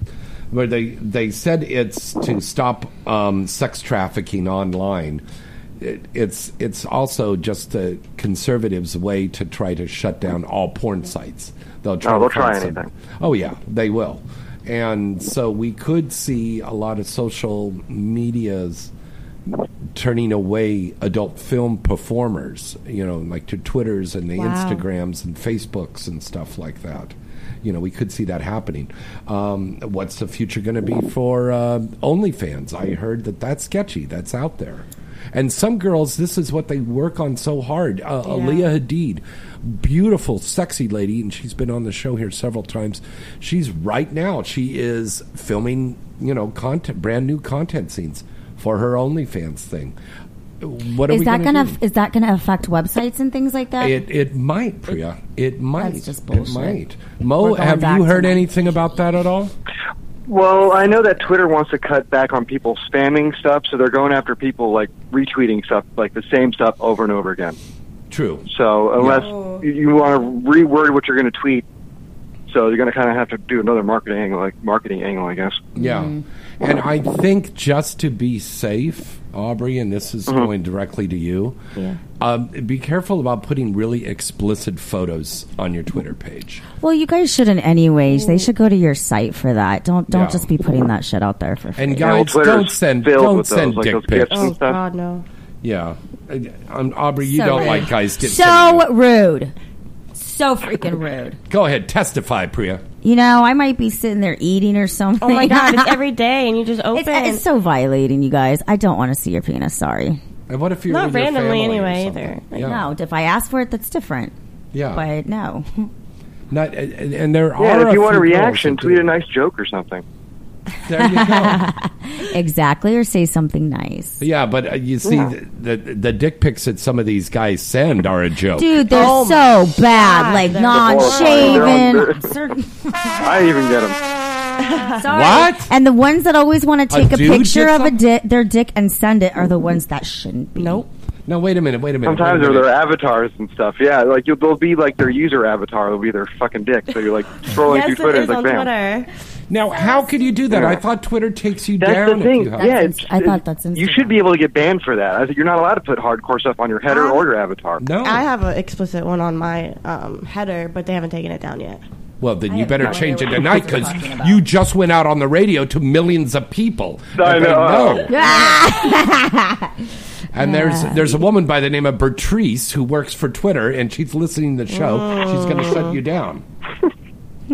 where they they said it's to stop um, sex trafficking online. It, it's it's also just the conservatives' way to try to shut down all porn sites. They'll try.
Oh, they'll
find
try
some-
anything.
Oh yeah, they will. And so we could see a lot of social medias turning away adult film performers, you know, like to Twitters and the
Wow.
Instagrams and Facebooks and stuff like that. You know, we could see that happening. Um, what's the future going to be for uh, OnlyFans? I heard that that's sketchy. That's out there. And some girls, this is what they work on so hard. Uh,
Yeah.
Aaliyah Hadid, beautiful, sexy lady, and she's been on the show here several times. She's right now, she is filming, you know, content, brand new content scenes for her OnlyFans thing. What are
is
we
that
gonna
gonna
do?
is that gonna affect websites and things like that?
It it might, Priya. It might.
That's just
It might. Mo, have you
to
heard
my-
anything about that at all?
Well, I know that Twitter wants to cut back on people spamming stuff, so they're going after people like retweeting stuff, like the same stuff over and over again.
True.
So unless
Oh.
you, you want to reword what you're going to tweet, so you're going to kind of have to do another marketing angle, like marketing angle, I guess.
Yeah. Mm-hmm. And I think just to be safe, Aubrey, and this is going directly to you,
Yeah.
um, be careful about putting really explicit photos on your Twitter page.
well, you guys shouldn't anyways. They should go to your site for that. Don't don't
Yeah.
just be putting that shit out there for free.
And
Yeah,
guys,
Twitter's
don't send
filled
don't
with those,
send
like
dick
those
pics.
Oh. God, no.
Yeah, um, Aubrey, you
So
don't
rude.
like guys get
so rude, so freaking rude.
Go ahead, testify, Priya.
You know, I might be sitting there eating or something.
Oh my God, it's [LAUGHS] every day, and you just open.
It's, it's so violating, you guys. I don't want to see your penis. Sorry.
And what if you're
Not
with
randomly
family
anyway, either. Like,
yeah.
No, if I ask for it, that's different.
Yeah.
But no. [LAUGHS]
Not, and, and there
Yeah,
are
and if you want a reaction, tweet
do.
a nice joke or something.
There you go. [LAUGHS]
exactly, or say something nice.
yeah, but uh, you see,
Yeah.
the, the the dick pics that some of these guys send are a joke.
Dude, they're
Oh
so bad.
God,
like non-shaven.
horrifying.
certain-
I even get them. [LAUGHS]
Sorry.
What?
And the ones that always want to take a,
dude
picture
gets
of a
them?
di- their dick and send it are the ones that shouldn't be.
Nope.
No, wait a minute, wait a minute.
Sometimes
wait a
they're their avatars and stuff. Yeah, like you'll, they'll be like their user avatar. They'll be their fucking dick. So you're like scrolling
yes,
through
it
Twitter.
is
It's like,
on
bam.
Twitter.
Now, how could you do that? I thought Twitter takes you
That's
down
the thing.
if you have.
yeah, it's,
I thought
it's-
that's
you should be able to get banned for that. I think you're not allowed to put hardcore stuff on your header or your avatar.
No.
I have an explicit one on my um, header, but they haven't taken it down yet.
Well, then
I
you better
no
change it tonight because you just went out on the radio to millions of people.
I
And they
know. [LAUGHS]
And there's there's a woman by the name of Bertrice who works for Twitter, and she's listening to the show. She's going to shut you down [LAUGHS]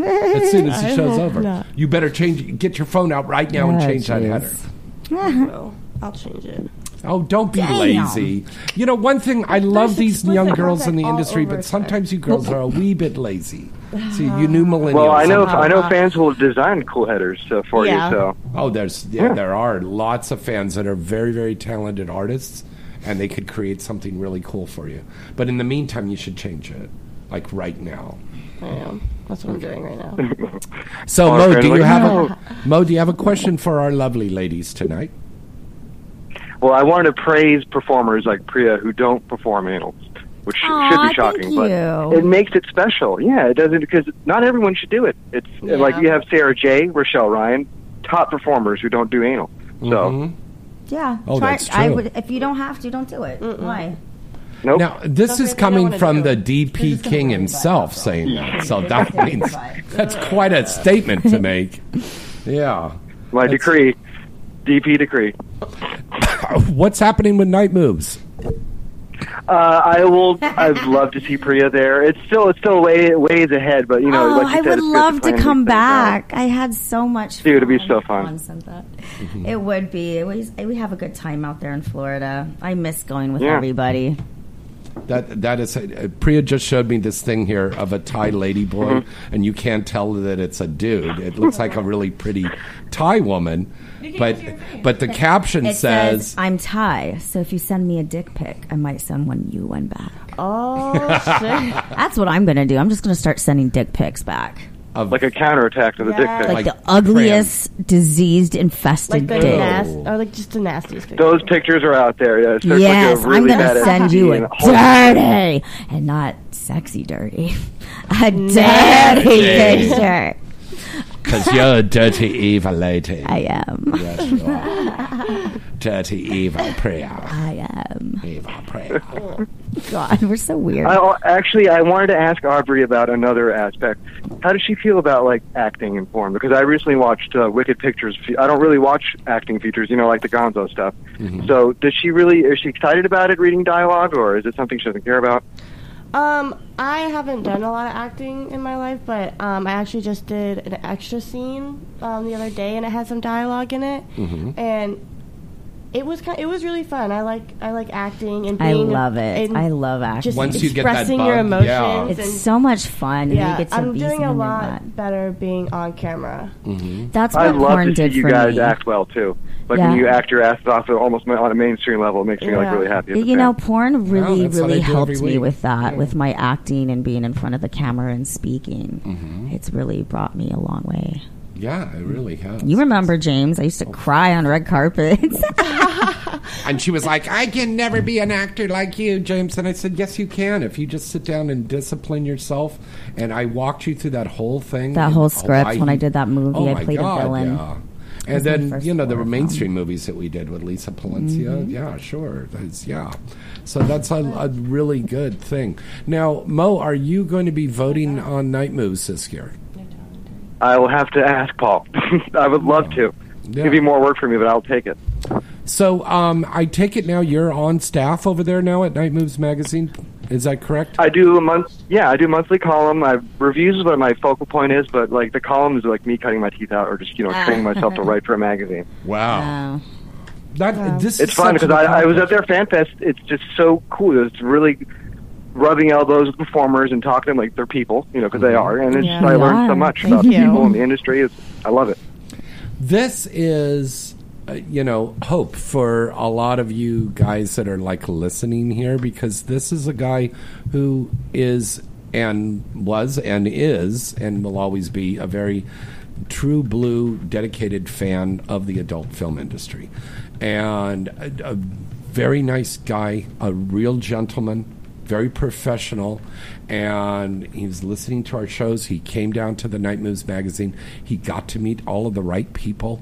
as soon as the [LAUGHS]
I
show's over.
not.
You better change. Get your phone out right now and
Oh,
change that
jeez.
header.
Well, I'll change it.
Oh, don't be
Damn.
lazy. You know, one thing I love these young girls in the industry,
over
but sometimes you girls are a wee bit lazy. See, you new millennials.
Well, I know I know fans will design cool headers uh, for
Yeah.
you. So
Oh, there's yeah,
Yeah.
there are lots of fans that are very very talented artists, and they could create something really cool for you. But in the meantime, you should change it, like right now.
I am. That's what I'm doing right now. [LAUGHS]
So
Our
Mo, do you
like,
have
"No."
a Mo? Do you have a question for our lovely ladies tonight?
Well, I wanted to praise performers like Priya who don't perform anal, which
Aw,
should be
thank
shocking, but it makes it special. Yeah, it doesn't because not everyone should do it. It's
Yeah.
like you have Sara Jay, Rochelle Ryan, top performers who don't do anal. So
Mm-hmm.
Yeah.
Oh,
try,
that's
I
true.
would, if you don't have to, don't do it. Why?
Nope.
Now, this
Something
is
don't
coming from
do.
the DP King himself saying that. So that [LAUGHS] means that's quite a statement to [LAUGHS] make. Yeah.
my
That's-
decree, DP decree. [LAUGHS]
What's happening with Night Moves?
Uh, I will. I'd love to see Priya there. It's still it's still way ways ahead, but you know,
oh,
like you
I
said,
would love to
plan
come
these things out.
back. I had so much
Dude, it'd be so fun.
Dawn said. It would be. It was, we have a good time out there in Florida. I miss going with
Yeah.
everybody.
That that is uh, Priya just showed me this thing here of a Thai lady boy,
Mm-hmm.
and you can't tell that it's a dude. It looks like a really pretty Thai woman, but but the caption
It
says,
says, "I'm Thai, so if you send me a dick pic, I might send one you one back."
Oh [LAUGHS]
That's what I'm gonna do. I'm just gonna start sending dick pics back.
Like a counterattack to the dick pic.
Like, the ugliest, diseased, infested
Like
dick.
nas- or like just the nastiest picture.
Those pictures are out there. Yeah, especially
Yes,
like really
I'm gonna send you a
STD and whole-
dirty and not sexy dirty, [LAUGHS] a dirty
Nasty.
picture.
"Because you're a dirty evil lady."
I am.
Yes, you are. [LAUGHS] dirty evil Priya.
I am.
Evil Priya.
God, we're so weird.
I, actually, I wanted to ask Aubrey about another aspect. How does she feel about like acting in porn? Because I recently watched uh, Wicked Pictures. I don't really watch acting features, you know, like the Gonzo stuff.
Mm-hmm.
So, does she really? Is she excited about it, reading dialogue, or is it something she doesn't care about?
Um, I haven't done a lot of acting in my life, but um, I actually just did an extra scene um, the other day, and it had some dialogue in it,
Mm-hmm.
and it was kind. it was really fun. I like I like acting and
I love it.
and
I love acting.
Just
Once you get that
expressing your
bug,
emotions.
yeah.
It's
and,
so much fun. and
yeah,
you get to
I'm
be
doing a
someone
lot
you're
better being on camera.
Mm-hmm.
That's
I'd
what
love
porn
to
did
see you
for
guys
me.
act well too. Like
Yeah.
when you act your asses off almost on a mainstream level, it makes me like
Yeah.
really happy. as a
You know, porn really,
that's what
really
do
helped
every
me
week.
with that, with my acting and being in front of the camera and speaking.
Mm-hmm.
It's really brought me a long way.
Yeah, I really have.
You remember, James? I used to cry on red carpets. [LAUGHS]
And she was like, I can never be an actor like you, James. And I said, Yes, you can if you just sit down and discipline yourself. And I walked you through that whole thing.
That whole script when I did that movie,
Oh
I
my
played a
God,
villain.
Yeah. And then, you know, there were
horror film.
mainstream movies that we did with Lisa Palencia.
Mhm.
Yeah, sure. That's, yeah. So that's a, a really good thing. Now, Mo, are you going to be voting on Night Moves this year?
I will have to ask Paul. [LAUGHS] I would love to.
Yeah.
Give you more work for me, but I'll take it.
So um, I take it now you're on staff over there now at Night Moves Magazine. Is that correct?
I do a month. Yeah, I do a monthly column. I reviews is what my focal point is, but like the column is like me cutting my teeth out or just you know training myself to write for a magazine. [LAUGHS]
Wow. That this
it's
is
fun because I, I was at their fan fest. It's just so cool. It's really rubbing elbows with performers and talking to them like they're people, you know, because they are. And it's
Yeah.
just, I
They
learned so
are.
much
Thank
about
you.
people in the industry. It's, I love it.
This is, uh, you know, hope for a lot of you guys that are like listening here because this is a guy who is and was and is and will always be a very true blue dedicated fan of the adult film industry and a, a very nice guy a real gentleman very professional, and he was listening to our shows. He came down to the Night Moves magazine. He got to meet all of the right people,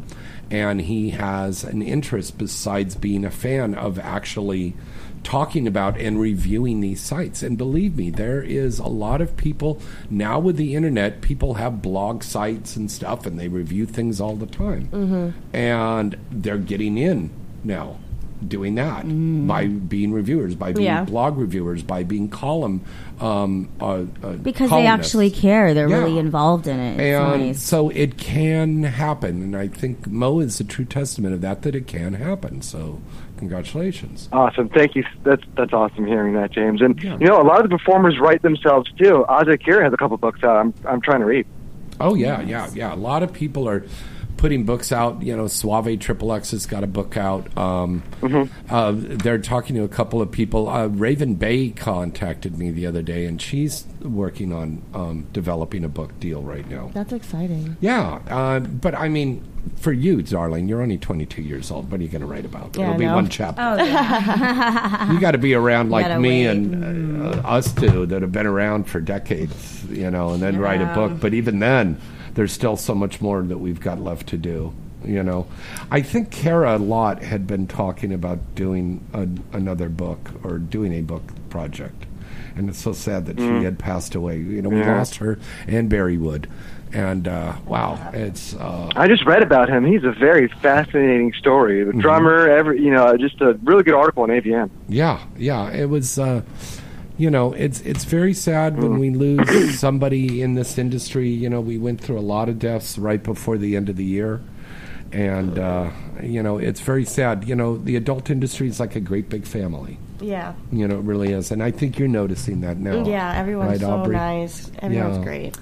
and he has an interest besides being a fan of actually talking about and reviewing these sites. And believe me, there is a lot of people now with the internet, people have blog sites and stuff and they review things all the time.
Mm-hmm.
And they're getting in now doing that by being reviewers, by being
Yeah.
blog reviewers, by being column um, uh, uh,
because they actually care. They're
Yeah.
really involved in it. It's
And
nice.
so it can happen, and I think Mo is a true testament of that. That it can happen. So, congratulations.
Awesome. Thank you. That's that's awesome hearing that, James. And you know, a lot of the performers write themselves too. Asa Akira has a couple books out. I'm I'm trying to read.
Oh yeah, yeah, yeah. A lot of people are putting books out. You know, Suave Triple X has got a book out. Um, uh, they're talking to a couple of people. Uh, Raven Bay contacted me the other day, and she's working on um, developing a book deal right now.
That's exciting.
Yeah, uh, but I mean, for you, darling, you're only 22 years old. What are you going to write about?
Yeah,
It'll
I
be
know.
one chapter.
Oh, yeah. [LAUGHS]
you got to be around like me
wait.
and uh, us two that have been around for decades, you know, and then write a book. But even then, there's still so much more that we've got left to do. You know, I think Cara Lott had been talking about doing a, another book or doing a book project, and it's so sad that
Mm.
she had passed away. You know, we
Yeah.
lost her and Barry Wood, and uh, wow, it's uh,
I just read about him. He's a very fascinating story. The
Mhm.
drummer, every you know, just a really good article on AVN.
Yeah, yeah. It was, uh, you know, it's it's very sad when we lose [COUGHS] somebody in this industry. You know, we went through a lot of deaths right before the end of the year, and uh, you know, it's very sad. You know, the adult industry is like a great big family.
Yeah.
You know, it really is, and I think you're noticing that now.
Yeah, everyone's
right,
so
Aubrey?
nice. Everyone's
Yeah.
great.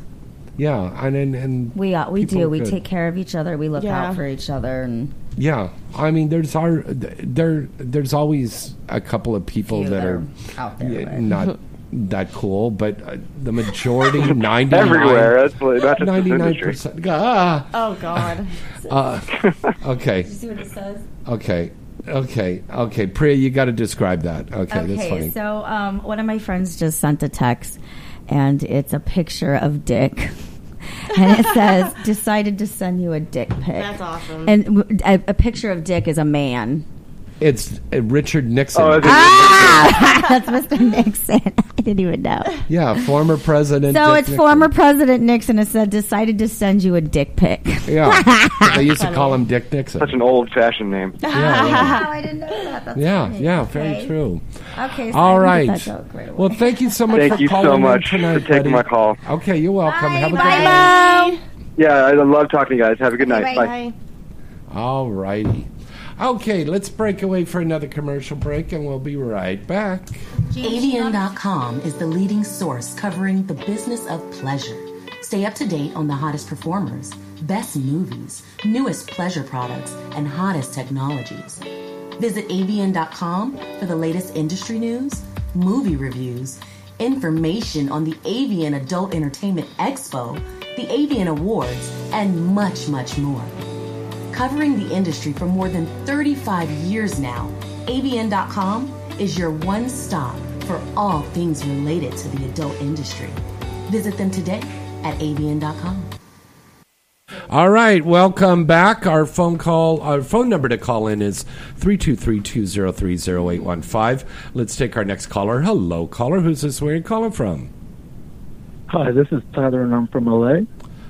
Yeah, and and, and
we uh, we do.
are
We
good.
take care of each other. We look
Yeah.
out for each other, and
Yeah, I mean, there's our there. There's always a couple of people that
that
are
are out there,
yeah,
but-
not [LAUGHS] that cool, but uh, the majority, [LAUGHS] ninety
Everywhere. That's what- that's just
ninety nine percent. Ah,
Oh God.
uh, okay,
see what it says?
okay, okay, okay. Priya, you got to describe that. Okay, that's funny.
so um, one of my friends just sent a text, and it's a picture of Dick. [LAUGHS] and it says, "Decided to send you a dick pic."
That's awesome.
And a picture of Dick is a man.
It's uh, Richard Nixon.
Oh, [LAUGHS] that's
Ah, that's Mr. Nixon. [LAUGHS] I didn't even know.
yeah, former president.
So
Dick
it's
Nixon.
former President Nixon has said decided to send you a dick pic.
Yeah, [LAUGHS] they used to call him Dick Nixon.
Such an old-fashioned name.
Yeah, yeah.
I didn't know that. That's
Yeah,
funny.
yeah,
Okay.
very true.
Okay, so
All
I
right.
get that joke right away.
Well, thank you so much
Thank
for
you
calling
so much
tonight,
for taking
buddy.
my call.
Okay, you're welcome. Have a good
Bye,
night.
Mo.
Yeah, I love talking to you guys. Have a good night. Bye.
Bye.
All righty. Okay, let's break away for another commercial break, and we'll be right back.
AVN.com is the leading source covering the business of pleasure. Stay up to date on the hottest performers, best movies, newest pleasure products, and hottest technologies. Visit AVN.com for the latest industry news, movie reviews, information on the AVN Adult Entertainment Expo, the AVN Awards, and much, much more. Covering the industry for more than 35 years now, AVN.com is your one stop for all things related to the adult industry. Visit them today at AVN.com.
All right, welcome back. Our phone call, our phone number to call in is 323-203-0815. Let's take our next caller. Hello, caller. Who's this? Where are you calling from?
Hi, this is Tyler, and I'm from LA.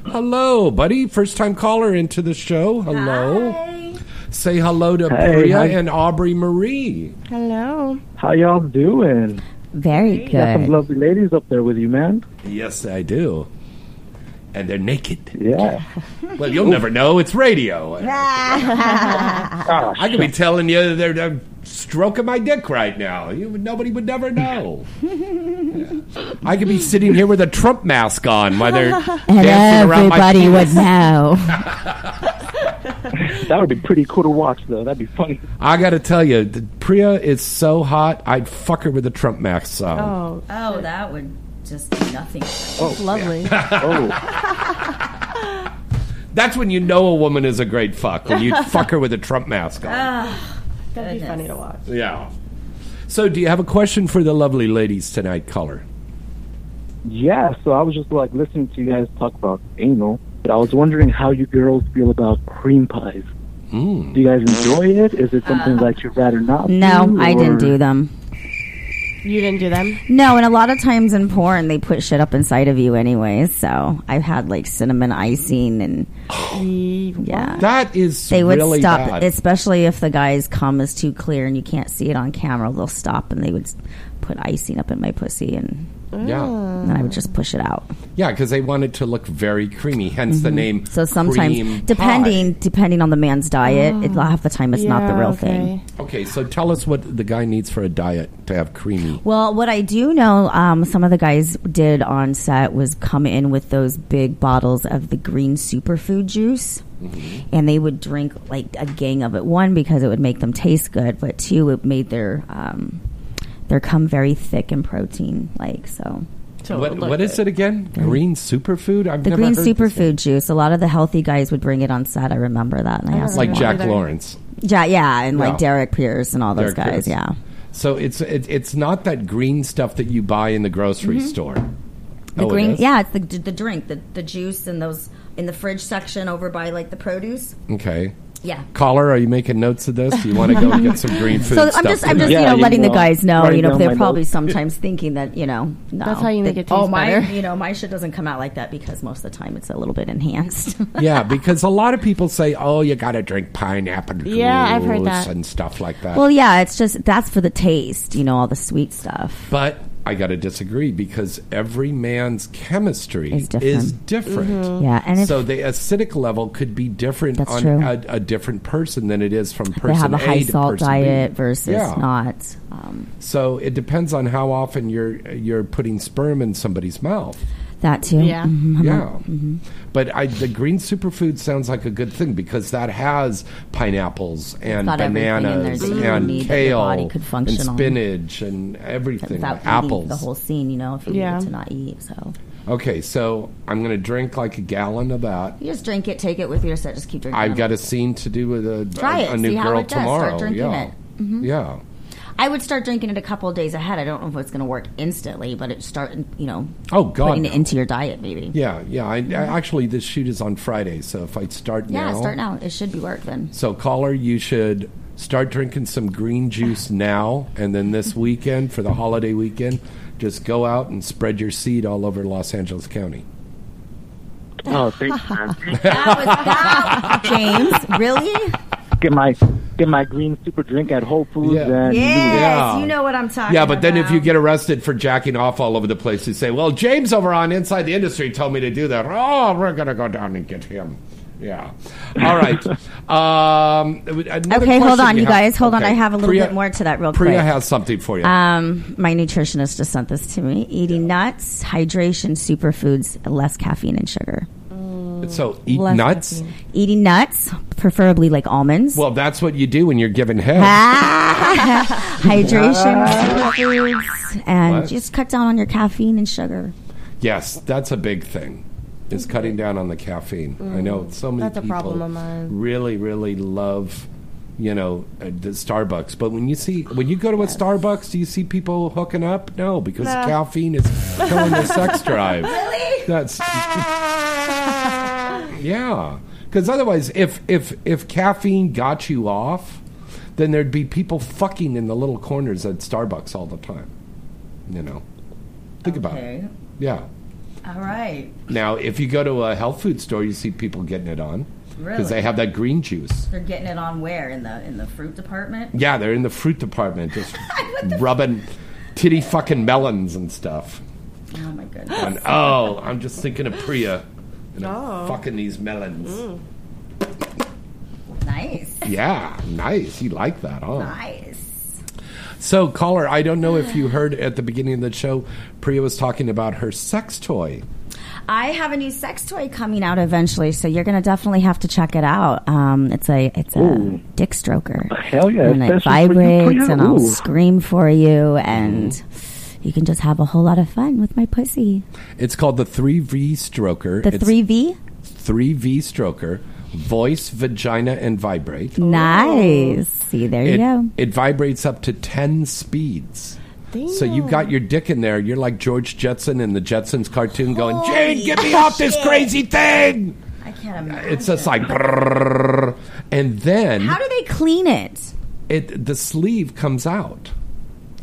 Hello, buddy. First time caller into the show. Hello. Say hello to
Hey,
Priya
hi.
and Aubrey Marie.
Hello.
How y'all doing?
Very good.
Got some lovely ladies up there with you, man.
Yes, I do. And they're naked.
Yeah. [LAUGHS]
Well, you'll never know. It's radio. [LAUGHS] I could be telling you they're, they're stroking my dick right now. You, nobody would never know. Yeah. I could be sitting here with a Trump mask on while they're [LAUGHS]
And
dancing around my
everybody would know. [LAUGHS]
that would be pretty cool to watch, though. That'd be funny.
I got to tell you, the Priya is so hot. I'd fuck her with a Trump mask on.
Oh.
Oh, that would just be nothing.
Oh, lovely.
Oh, [LAUGHS]
That's when you know a woman is a great fuck when you fuck her with a Trump mask on.
That'd be funny to watch.
Yeah. So, do you have a question for the lovely ladies tonight, caller?
Yeah, so I was just like listening to you guys talk about anal, but I was wondering how you girls feel about cream pies.
Mm.
Do you guys enjoy it? Is it something that you'd rather not?
No,
do,
I didn't do them.
You didn't do them?
No, and a lot of times in porn they put shit up inside of you anyway. So I've had like cinnamon icing and [GASPS] yeah,
That is
they would
really
stop,
bad.
especially if the guy's cum is too clear and you can't see it on camera. They'll stop and they would put icing up in my pussy and
Yeah.
and I would just push it out.
Yeah, because they want it to look very creamy, hence the
Mhm.
name.
So sometimes,
cream pie.
depending depending on the man's diet, it, half the time it's not the real
okay.
thing.
Okay, so tell us what the guy needs for a diet to have creamy.
Well, what I do know, um, some of the guys did on set was come in with those big bottles of the green superfood juice. And they would drink like a gang of it. One because it would make them taste good, but two, it made their um, their come very thick and protein like so.
what, what is it again? Green superfood? I've
The
never
green
heard
superfood juice. A lot of the healthy guys would bring it on set. I remember that. And I asked
Like Jack
why.
Lawrence.
Ja- yeah, and
Yeah.
like Derek Pierce and all those
Derek
guys.
Pierce.
Yeah.
So it's it, it's not that green stuff that you buy in the grocery
Mhm.
store.
The
Oh,
green,
is?
yeah, it's the the drink, the the juice, and those in the fridge section over by like the produce.
Okay.
Yeah.
Caller, are you making notes of this? Do you want to go and get some green [LAUGHS] food
So
stuff?
I'm just, I'm just, you know, letting the guys know.
writing
You know, they're probably
notes.
sometimes [LAUGHS] thinking that, you know, no,
That's how you make
that-
it taste
Oh, my,
better.
you know, my shit doesn't come out like that because most of the time it's a little bit enhanced. [LAUGHS]
yeah, because a lot of people say, "Oh, you got to drink pineapple
Yeah, I've heard
juice
that.
and stuff like that."
well, yeah, it's just that's for the taste, you know, all the sweet stuff.
But I got to disagree because every man's chemistry
Is different.
different.
Mhm. Yeah, and if-
so the acidic level could be different on a, a different person than it is from person.
They
person
have a
A
high
to
salt
person
diet
B.
versus
Yeah.
not. Um,
So it depends on how often you're you're putting sperm in somebody's mouth.
That too.
Yeah.
Mhm.
Yeah.
Mhm.
But I, the green superfood sounds like a good thing because that has pineapples and
got everything in there
bananas and
need that your
kale and
function on.
spinach and everything.
Without
apples.
the whole scene, you know, if you
Yeah.
need to not eat. So
Okay, so I'm going to drink like a gallon of that.
you just drink it, take it with your set, just keep drinking.
I've got a scene to do with a,
Try
a,
it,
a new
see how
girl
it does. Start
tomorrow.
drinking
yeah.
it. Mhm.
Yeah.
I would start drinking it a couple of days ahead. I don't know if it's going to work instantly, but it start, you know,
Oh, God,
putting it into your diet, maybe.
Yeah, yeah. I, I, actually, this shoot is on Friday, so if I start now
Yeah,
now,
start now. It should be working.
So, caller, you should start drinking some green juice now, and then this [LAUGHS] weekend for the holiday weekend, just go out and spread your seed all over Los Angeles County.
Oh, thanks, man. [LAUGHS]
James, really?
Get my get my green super drink at Whole Foods and
Yes,
Yeah.
you know what I'm talking about.
Yeah, but then if you get arrested for jacking off all over the place, you say, "Well, James over on Inside the Industry told me to do that." Oh, we're gonna go down and get him. Yeah. [LAUGHS] All right. Um,
Okay, hold on, you
have-
guys. Hold on. I have a little
Priya-
bit more to that real
Priya
quick.
has something for you.
Um, my nutritionist just sent this to me. Eating nuts, hydration, superfoods, less caffeine and sugar.
Mm, so eat
Less
nuts.
caffeine. Eating nuts, preferably like almonds.
Well, that's what you do when you're giving head. Ah! [LAUGHS]
hydration, ah! superfoods, and
What?
just cut down on your caffeine and sugar.
Yes, that's a big thing. Is cutting down on the caffeine. I know mm, so many
That's a
people
problem of mine.
really, really love, you know, uh, the Starbucks. But when you see when you go to a Starbucks, do you see people hooking up? No, because caffeine is killing the sex [LAUGHS] drive.
Really?
That's [LAUGHS] yeah. Because otherwise, if if if caffeine got you off, then there'd be people fucking in the little corners at Starbucks all the time. You know, think about it. Yeah.
All right.
Now, if you go to a health food store, you see people getting it on because
Really?
they have that green juice.
They're getting it on where in the in the fruit department.
Yeah, they're in the fruit department [LAUGHS] just rubbing titty fucking melons and stuff.
Oh my goodness.
And, oh, I'm just thinking of Priya and I'm
Oh.
fucking these melons.
Nice.
Yeah, nice. You like that, huh?
Nice.
So, caller, I don't know if you heard at the beginning of the show, Priya was talking about her sex toy.
I have a new sex toy coming out eventually, so you're going to definitely have to check it out. Um, it's a it's a
Ooh.
dick stroker.
Hell yeah,
and it
especially for you,
vibrates,
Priya.
and I'll
Ooh.
scream for you, and you can just have a whole lot of fun with my pussy.
It's called the 3V Stroker.
The
It's-
three V.
3V Stroker. voice, vagina, and vibrate.
Nice. Oh. See, there you go.
It vibrates up to 10 speeds. So you've got your dick in there. You're like George Jetson in the Jetsons cartoon going,
Holy
Jane, get me off this crazy thing.
I can't imagine.
It's just like, and then
How do they clean it?
it the sleeve comes out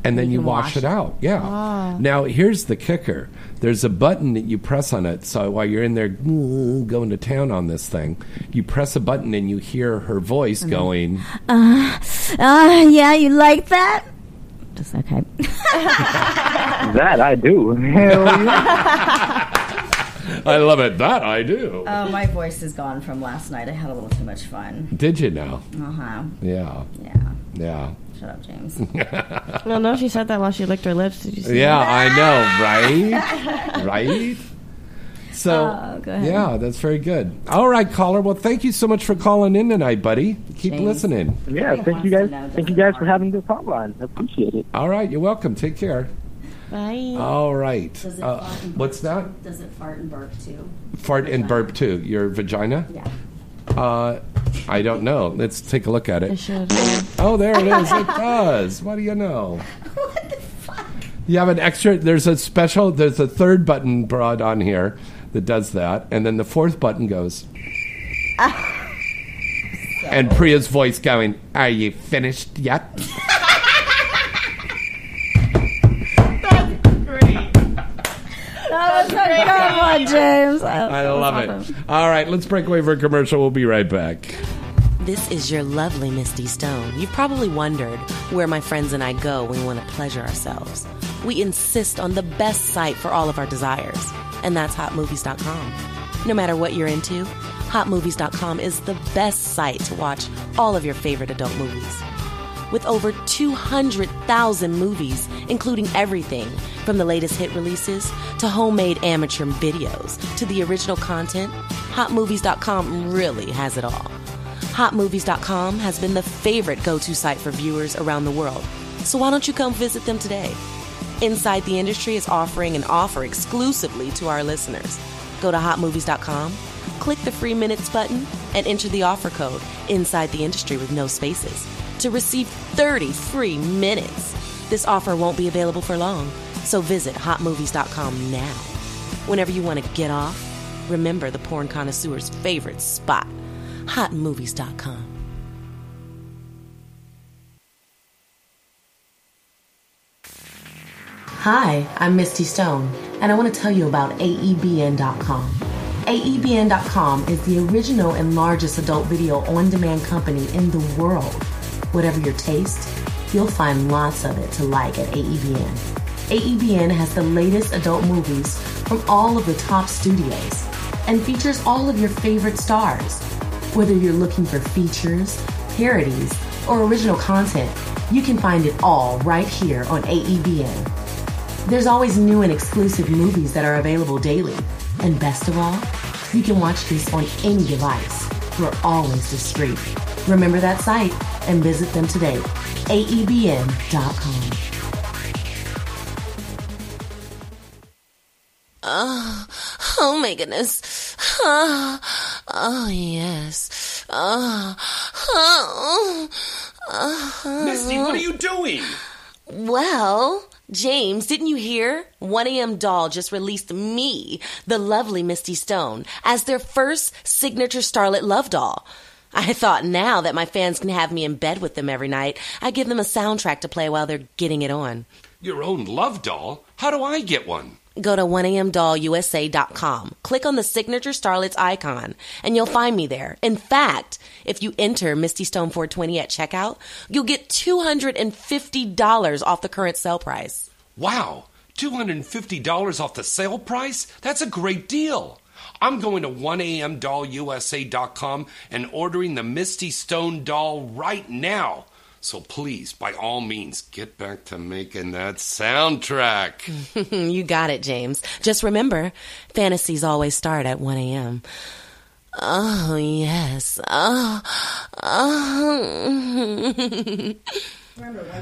and then you,
can
wash,
wash
it
it.
out yeah
Ah.
now here's the kicker there's a button that you press on it so while you're in there [LAUGHS] going to town on this thing you press a button and you hear her voice
Mhm.
going
Uh, uh, yeah, you like that? Just okay. [LAUGHS]
that I do. [LAUGHS] Hell yeah.
i love it that i do
Oh, my voice is gone from last night. I had a little too much fun.
did you now
Uh huh.
yeah
Yeah.
Yeah
Shut up, James. [LAUGHS]
No, no, she said that while she licked her lips. Did you see
yeah
that?
i know right [LAUGHS] right so
Oh,
yeah that's very good all right caller well thank you so much for calling in tonight buddy keep
James.
listening
Yeah, thank you guys. Thank you guys for having this hotline. I appreciate it.
All right, you're welcome. Take care.
Bye.
All right.
Does it
Uh,
fart and
what's that?
Does it fart and burp too?
Fart and burp too. Your vagina?
Yeah.
Uh, I don't know. Let's take a look at it.
Should.
Oh, there it is. It [LAUGHS] does. What do you know? You have an extra. There's a special. There's a third button brought on here that does that, and then the fourth button goes. [LAUGHS] and Priya's voice going, "Are you finished yet?" [LAUGHS]
That was a good one, James.
I love it. All right, let's break away for a commercial. We'll be right back.
This is your lovely Misty Stone. You've probably wondered where my friends and I go when we want to pleasure ourselves. We insist on the best site for all of our desires, and that's hotmovies.com. No matter what you're into, hotmovies.com is the best site to watch all of your favorite adult movies. With over 200,000 movies, including everything from the latest hit releases to homemade amateur videos to the original content, hotmovies.com really has it all. Hotmovies.com has been the favorite go to site for viewers around the world. So why don't you come visit them today? Inside the Industry is offering an offer exclusively to our listeners. Go to hotmovies.com, click the free minutes button, and enter the offer code Inside the Industry with no spaces to receive 30 free minutes. This offer won't be available for long, so visit hotmovies.com now. Whenever you want to get off, remember the porn connoisseur's favorite spot hotmovies.com. Hi, I'm Misty Stone, and I want to tell you about AEBN.com. AEBN.com is the original and largest adult video on demand company in the world. Whatever your taste, you'll find lots of it to like at AEBN. AEBN has the latest adult movies from all of the top studios and features all of your favorite stars. Whether you're looking for features, parodies, or original content, you can find it all right here on AEBN. There's always new and exclusive movies that are available daily. And best of all, you can watch this on any device. We're always discreet. Remember that site and visit them today. AEBN.com. Oh, ah, oh my goodness. Oh, oh yes. Ah, oh, oh, oh.
Misty, what are you doing?
Well, James, didn't you hear? 1AM Doll just released me, the lovely Misty Stone, as their first signature Starlet Love doll. I thought now that my fans can have me in bed with them every night, I give them a soundtrack to play while they're getting it on.
Your own love doll? How do I get one?
Go to 1amdollusa.com. Click on the signature starlets icon, and you'll find me there. In fact, if you enter Misty Stone 420 at checkout, you'll get $250 off the current sale price.
Wow, $250 off the sale price? That's a great deal. I'm going to 1amdollusa.com and ordering the Misty Stone doll right now. So please, by all means, get back to making that soundtrack. [LAUGHS]
you got it, James. Just remember, fantasies always start at 1 a.m. Oh, yes. Oh, oh. [LAUGHS]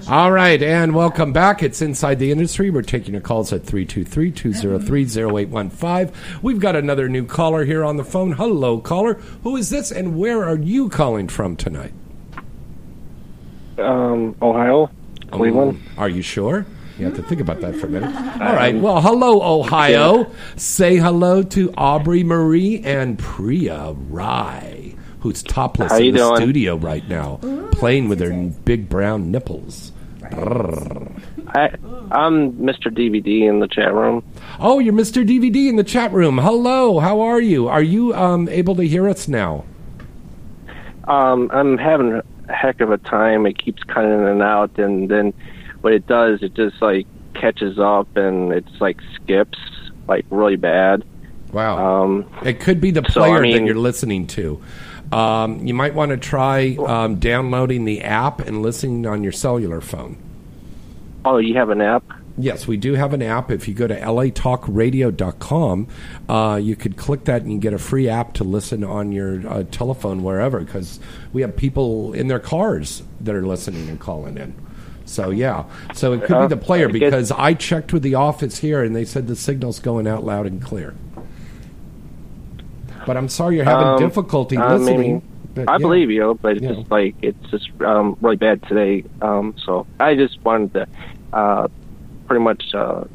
All right, and welcome back. It's Inside the Industry. We're taking your calls at 323 203 0815. We've got another new caller here on the phone. Hello, caller. Who is this, and where are you calling from tonight?
Um, Ohio, Cleveland.
Um, are you sure? You have to think about that for a minute. [LAUGHS] All right. Well, hello, Ohio. Say hello to Aubrey Marie and Priya Rai, who's topless in the
doing?
studio right now, playing with her big brown nipples.
I, I'm Mr. DVD in the chat room.
Oh, you're Mr. DVD in the chat room. Hello. How are you? Are you um, able to hear us now?
Um, I'm having a heck of a time. It keeps cutting in and out, and then what it does, it just like catches up and it's like skips like really bad.
Wow.
Um,
It could be the
So, I
player that you're listening to. Um, you might want to try um, downloading the app and listening on your cellular phone.
oh, you have an app?
Yes, we do have an app. If you go to latalkradio.com, uh, you could click that and you get a free app to listen on your uh, telephone wherever because we have people in their cars that are listening and calling in. So, yeah. So it could
Uh,
be the player because I checked with the office here and they said the signal's going out loud and clear. But I'm sorry you're having
Um,
difficulty
I
listening. but,
I
yeah.
believe you, but it's
Yeah.
just like it's just um, really bad today. Um, so I just wanted to uh, pretty much uh,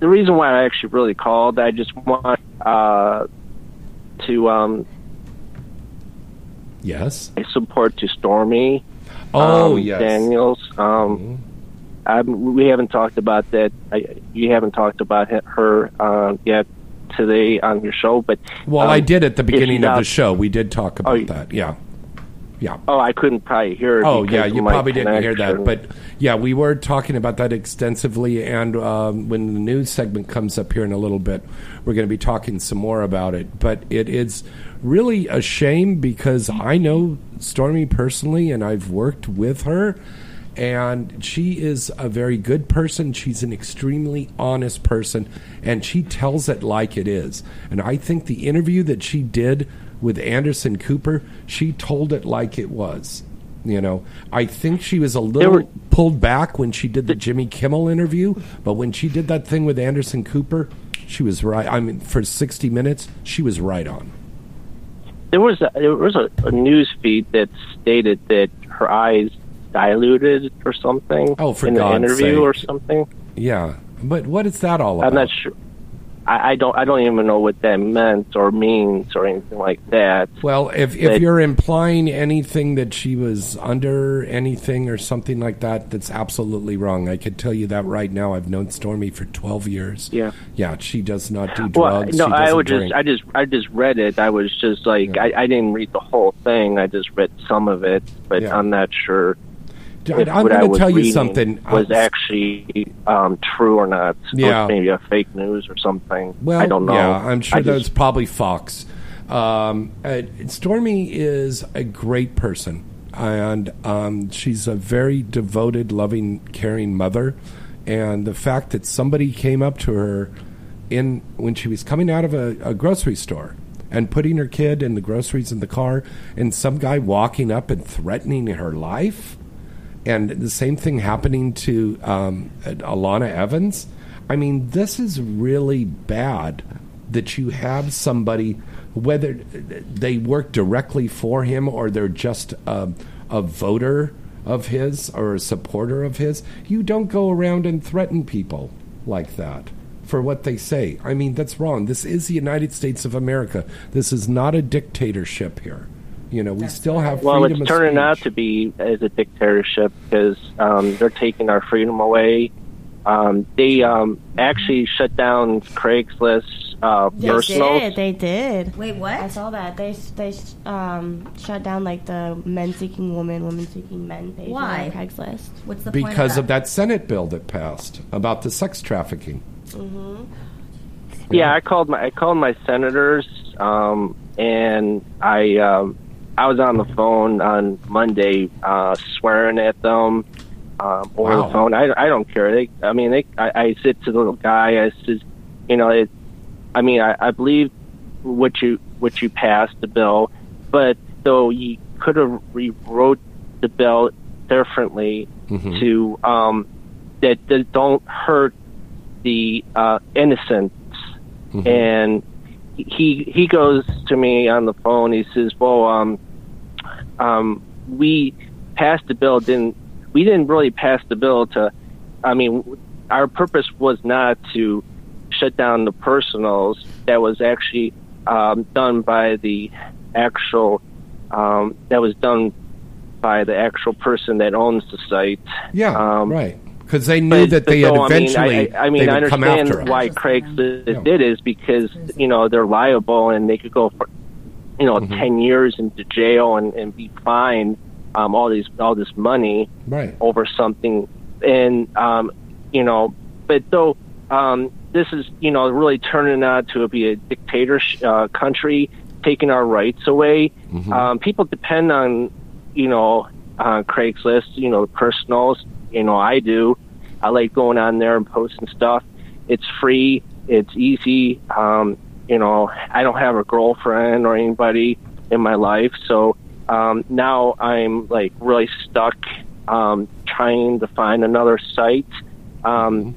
the reason why I actually really called. I just want uh, to um,
Yes.
support to Stormy.
Oh,
um,
yes. Mm-hmm.
Daniels. Um, I, we haven't talked about that. I, you haven't talked about her uh, yet today on your show, but
Well,
um,
I did at the beginning of the show. We did talk about
you-
that. Yeah. Yeah.
Oh, I couldn't probably hear. it
Oh yeah, you probably didn't hear that, but yeah, we were talking about that extensively. And um, when the news segment comes up here in a little bit, we're going to be talking some more about it. But it is really a shame because I know Stormy personally, and I've worked with her, and she is a very good person. She's an extremely honest person, and she tells it like it is. And I think the interview that she did with Anderson Cooper, she told it like it was. You know, I think she was a little
were-
pulled back when she did the Jimmy Kimmel interview, but when she did that thing with Anderson Cooper, she was right. I mean, for 60 minutes, she was right on.
there was a, there was a, a news feed that stated that her eyes diluted or something.
Oh, for
in the
God's
interview
sake.
or something.
Yeah, but what is that all about?
I'm not sure. I, I don't. I don't even know what that meant or means or anything like that.
Well, if, if
That-
you're implying anything that she was under anything or something like that, that's absolutely wrong. I could tell you that right now. I've known Stormy for 12 years.
Yeah.
Yeah, she does not do
Well,
drugs.
no,
she
I would
drink.
just, I just, I just read it. I was just like, I, I didn't read the whole thing. I just read some of it, but
Yeah.
I'm not sure. If
I'm gonna tell you something.
Was
Uh,
actually um, true or not?
Yeah.
maybe a fake news or something.
Well,
I don't know.
Yeah, I'm sure
I
that's
just-
probably Fox. Um, uh, Stormy is a great person, and um, she's a very devoted, loving, caring mother. And the fact that somebody came up to her in when she was coming out of a, a grocery store and putting her kid and the groceries in the car, and some guy walking up and threatening her life and the same thing happening to um, Alana Evans. I mean, this is really bad that you have somebody, whether they work directly for him or they're just a, a voter of his or a supporter of his. You don't go around and threaten people like that for what they say. I mean, that's wrong. This is the United States of America. This is not a dictatorship here. You know, we still have
Well, it's
of
turning
speech.
out to be as a dictatorship because um, they're taking our freedom away. Um, they um, actually shut down Craigslist uh,
They
personal.
did. They did.
Wait, what?
I saw that. They they um, shut down like the men seeking women, women seeking men page
Why?
on Craigslist.
What's the
because of that Senate bill that passed about the sex trafficking.
Mm-hmm.
Yeah, I called my I called my senators, um, and I um, I was on the phone on Monday uh, swearing at them um, over
Wow.
the phone. I, I don't care. They, I mean, they, I, I said to the little guy, I said, you know, it, I mean, I, I believe what you what you passed the bill, but though you could have rewrote the bill differently
Mhm.
to um, that that don't hurt the uh, innocents.
Mhm.
And he he goes to me on the phone. He says, "Well, um, um, we passed the bill. Didn't we? Didn't really pass the bill to. I mean, our purpose was not to shut down the personals. That was actually um, done by the actual. Um, that was done by the actual person that owns the site.
Yeah,
um,
right. Because they knew
but-
that they had
though,
eventually.
I mean, I, I, mean, I understand why Craigslist did is because you know they're liable and they could go for you know
Mm-hmm.
ten years into jail and, and be fined um, all these all this money
Right.
over something and um, you know, but though um, this is you know really turning out to be a dictator uh, country, taking our rights away.
Mm-hmm.
Um, people depend on you know uh, Craigslist, you know, the personals. You know, I do. I like going on there and posting stuff. It's free. It's easy. Um, you know, I don't have a girlfriend or anybody in my life, so um, now I'm like really stuck um, trying to find another site um,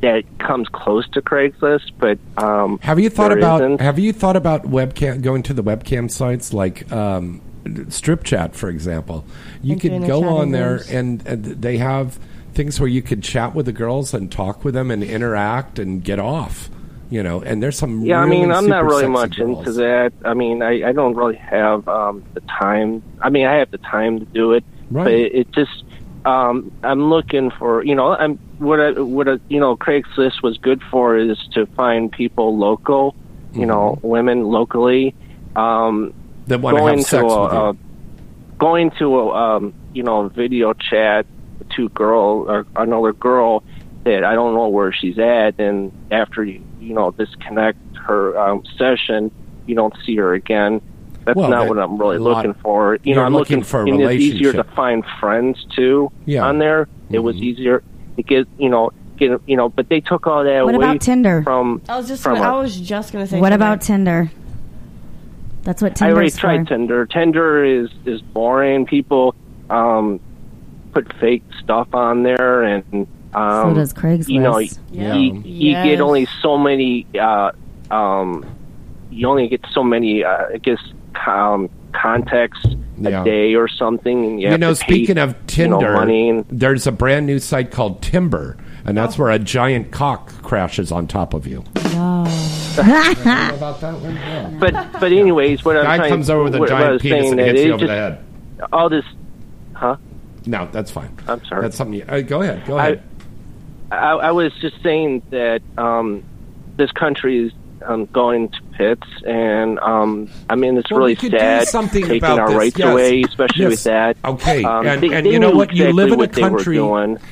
that comes close to Craigslist. But um,
Have you thought about
isn't.
Have you thought about webcam going to the webcam sites like um, Strip Chat, for example? You
And
could go on there and, and they have things where you could chat with the girls and talk with them and interact and get off. You know, and there's some.
Yeah,
really
I mean, I'm not really much
girls.
into that. I mean, I, I don't really have um, the time. I mean, I have the time to do it, but it, it just um, I'm looking for you know I'm what I, what I, you know Craigslist was good for is to find people local, you know, women locally. Um,
Mm-hmm. That have
going
sex
to a,
with you.
a going to a um, you know video chat to girl or another girl that I don't know where she's at, and after you you know disconnect her um, session, you don't see her again. That's
Well,
not
that-
what I'm really
a lot-
looking for. You know, I'm
looking
looking,
for a
it's easier to find friends too
Yeah. Mm-hmm.
on there. It was easier to get you know get you know, but they took all that
What
away
about Tinder?
from
I was just
from
gonna, I was just gonna say.
What
Tinder.
about Tinder? That's what
I already tried
for.
Tinder. Tinder is is boring. People um, put fake stuff on there, and um,
So does Craigslist.
You know,
Yeah.
you, you
Yes.
get only so many. Uh, um, you only get so many. Uh, I guess um, contacts
Yeah.
a day or something. And you,
You, know,
to pay,
speaking of
you know,
Tinder,
money and
there's a brand new site called Timber, and that's where a giant cock crashes on top of you. about that one? Yeah.
but but anyways, what I'm
Guy
trying,
comes over with a
what, what I
giant penis
saying
and hits you over
just,
the head.
All this, huh?
No, that's fine.
I'm sorry.
That's something. You, uh, go ahead. Go ahead.
I, I was just saying that um, this country is um, going to pits, and um, I mean it's
Well,
really
we could do
sad
something
taking
about
our
this,
rights
yes.
away, especially
Yes.
with that.
Okay,
Um,
and,
they-
and
they
you know
knew
what? You live in a
what they were
country.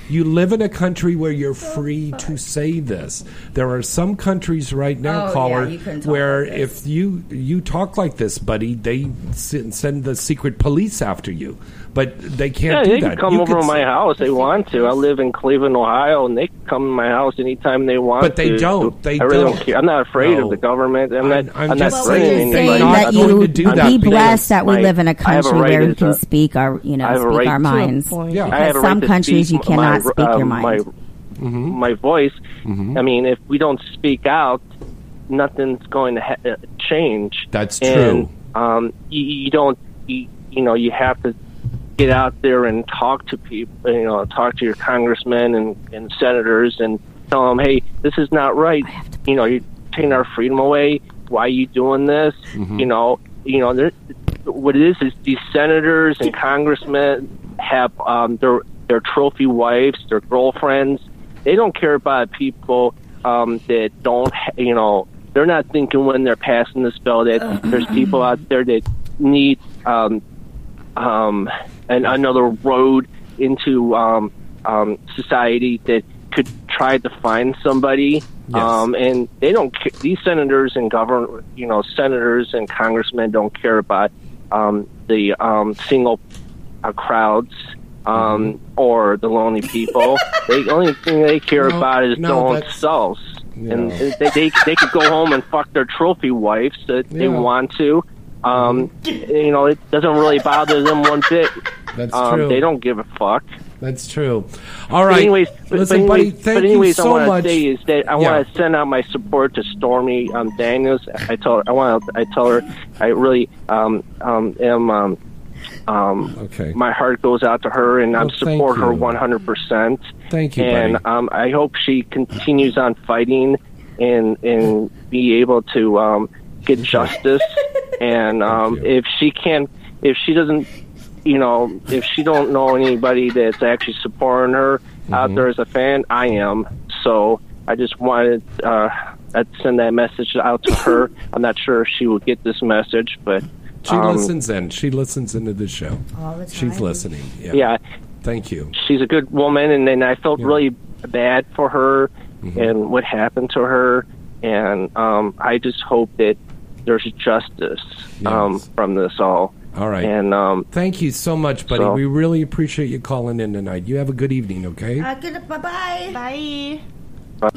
You live in a country where you're free to say this. There are some countries right now,
Oh,
caller,
yeah, you couldn't talk
where
like
if you you talk like this, buddy, they send the secret police after you. But they can't
Yeah,
do
they
that.
can come
You
over
could
to my house. They want to. I live in Cleveland, Ohio, and they can come to my house anytime they want.
But they
to.
don't. They
I really
don't.
don't care. I'm not afraid
No.
of the government. I'm not.
I'm
I'm,
just
not
saying
threatening anybody.
not
that
going
you
to do that
be blessed that we
my-
live in a
I have a
country
right
where we can
a-
speak our, you know,
I have a
speak
right
our minds.
Yeah.
Because some
right
countries you cannot
my,
speak your
um,
mind.
My, my voice. I mean, if we don't speak out, nothing's going to ha- uh, change.
That's
and,
true.
Um, you, you don't. You, you know, you have to get out there and talk to people. You know, talk to your congressmen and, and senators and tell them, hey, this is not right. You know, you're taking our freedom away. Why are you doing this?
Mm-hmm.
You know, you know, there- what it is is these senators and congressmen have um, their their trophy wives, their girlfriends. They don't care about people um, that don't, ha- you know, they're not thinking when they're passing this bill that there's people out there that need um, um, an, another road into um, um, society that could try to find somebody.
Yes.
Um, and they don't. ca- These senators and govern, you know, senators and congressmen don't care about um, the um, single uh, crowds um, or the lonely people. [LAUGHS] the only thing they care
No,
about is
no,
their own selves. And they, they they could go home and fuck their trophy wives that they want to. Um, you know, it doesn't really bother them one bit.
That's
um,
true.
They don't give a fuck.
That's true. All right.
But anyways, but,
Listen,
but
buddy,
anyways,
thank
but anyways,
you
I
so
want
much.
to say is that I
Yeah.
want to send out my support to Stormy um, Daniels. I told I want I tell her I really um, um, am. Um, um,
okay.
My heart goes out to her, and
Well, thank
support her 100. percent
Thank you,
and
buddy.
um, I hope she continues on fighting and and be able to um, get justice. [LAUGHS] and um, if she can't, if she doesn't, you know, if she don't know anybody that's actually supporting her out
Mm-hmm.
there as a fan, I am. So I just wanted uh, I'd send that message out to her. [LAUGHS] I'm not sure if she will get this message, but
She
um,
listens in. She listens into the show.
All the
She's
time.
listening. Yeah.
yeah.
Thank you.
she's a good woman and then I felt really bad for her
Mm-hmm.
and what happened to her and um I just hope that there's justice um from this all.
All right.
And um
Thank you so much, buddy.
So-
we really appreciate you calling in tonight. You have a good evening, okay?
Uh, good. Bye bye.
Bye.
All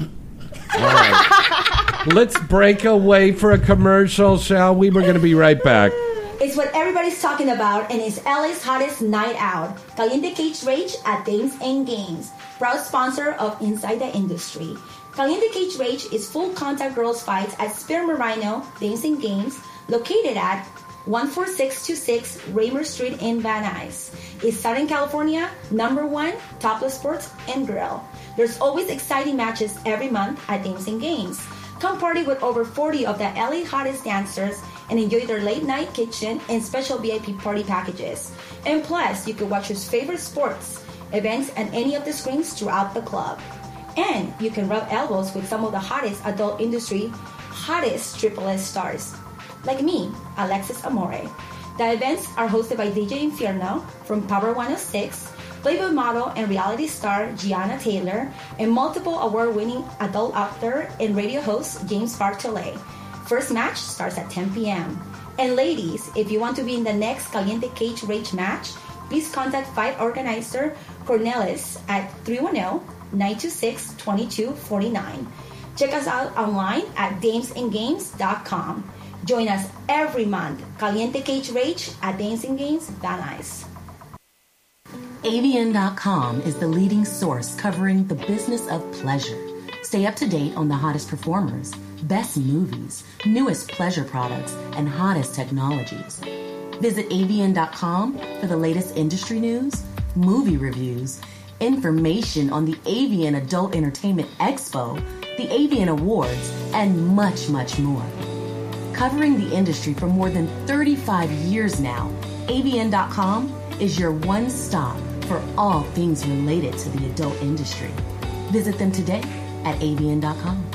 right. Let's break away for a commercial, shall we? We're going to be right back.
It's what everybody's talking about and it's LA's hottest night out. Caliente Cage Rage at Dames and Games. Proud sponsor of Inside the Industry. Caliente Cage Rage is full contact girls fights at Spear Marino and Games located at 14626 Raymer Street in Van Nuys. It's Southern California number one topless sports and grill. There's always exciting matches every month at and Games. Come party with over 40 of the LA hottest dancers and enjoy their late night kitchen and special VIP party packages. And plus, you can watch your favorite sports events at any of the screens throughout the club. And you can rub elbows with some of the hottest adult industry, hottest Triple X stars, like me, Alexis Amore. The events are hosted by DJ Infierno from Power 106, Playboy model and reality star Gianna Taylor, and multiple award winning adult actor and radio host James Bartholet. First match starts at 10 p.m. And ladies, if you want to be in the next Caliente Cage Rage match, please contact fight organizer Cornelis at 310-926-2249. Check us out online at damesandgames.com. Join us every month. Caliente Cage Rage at Dames and Games Van Nuys.
AVN.com is the leading source covering the business of pleasure. Stay up to date on the hottest performers, best movies, newest pleasure products, and hottest technologies. Visit AVN.com for the latest industry news, movie reviews, information on the AVN Adult Entertainment Expo, the AVN Awards, and much, much more. Covering the industry for more than 35 years now, AVN.com is your one stop for all things related to the adult industry. Visit them today at AVN.com.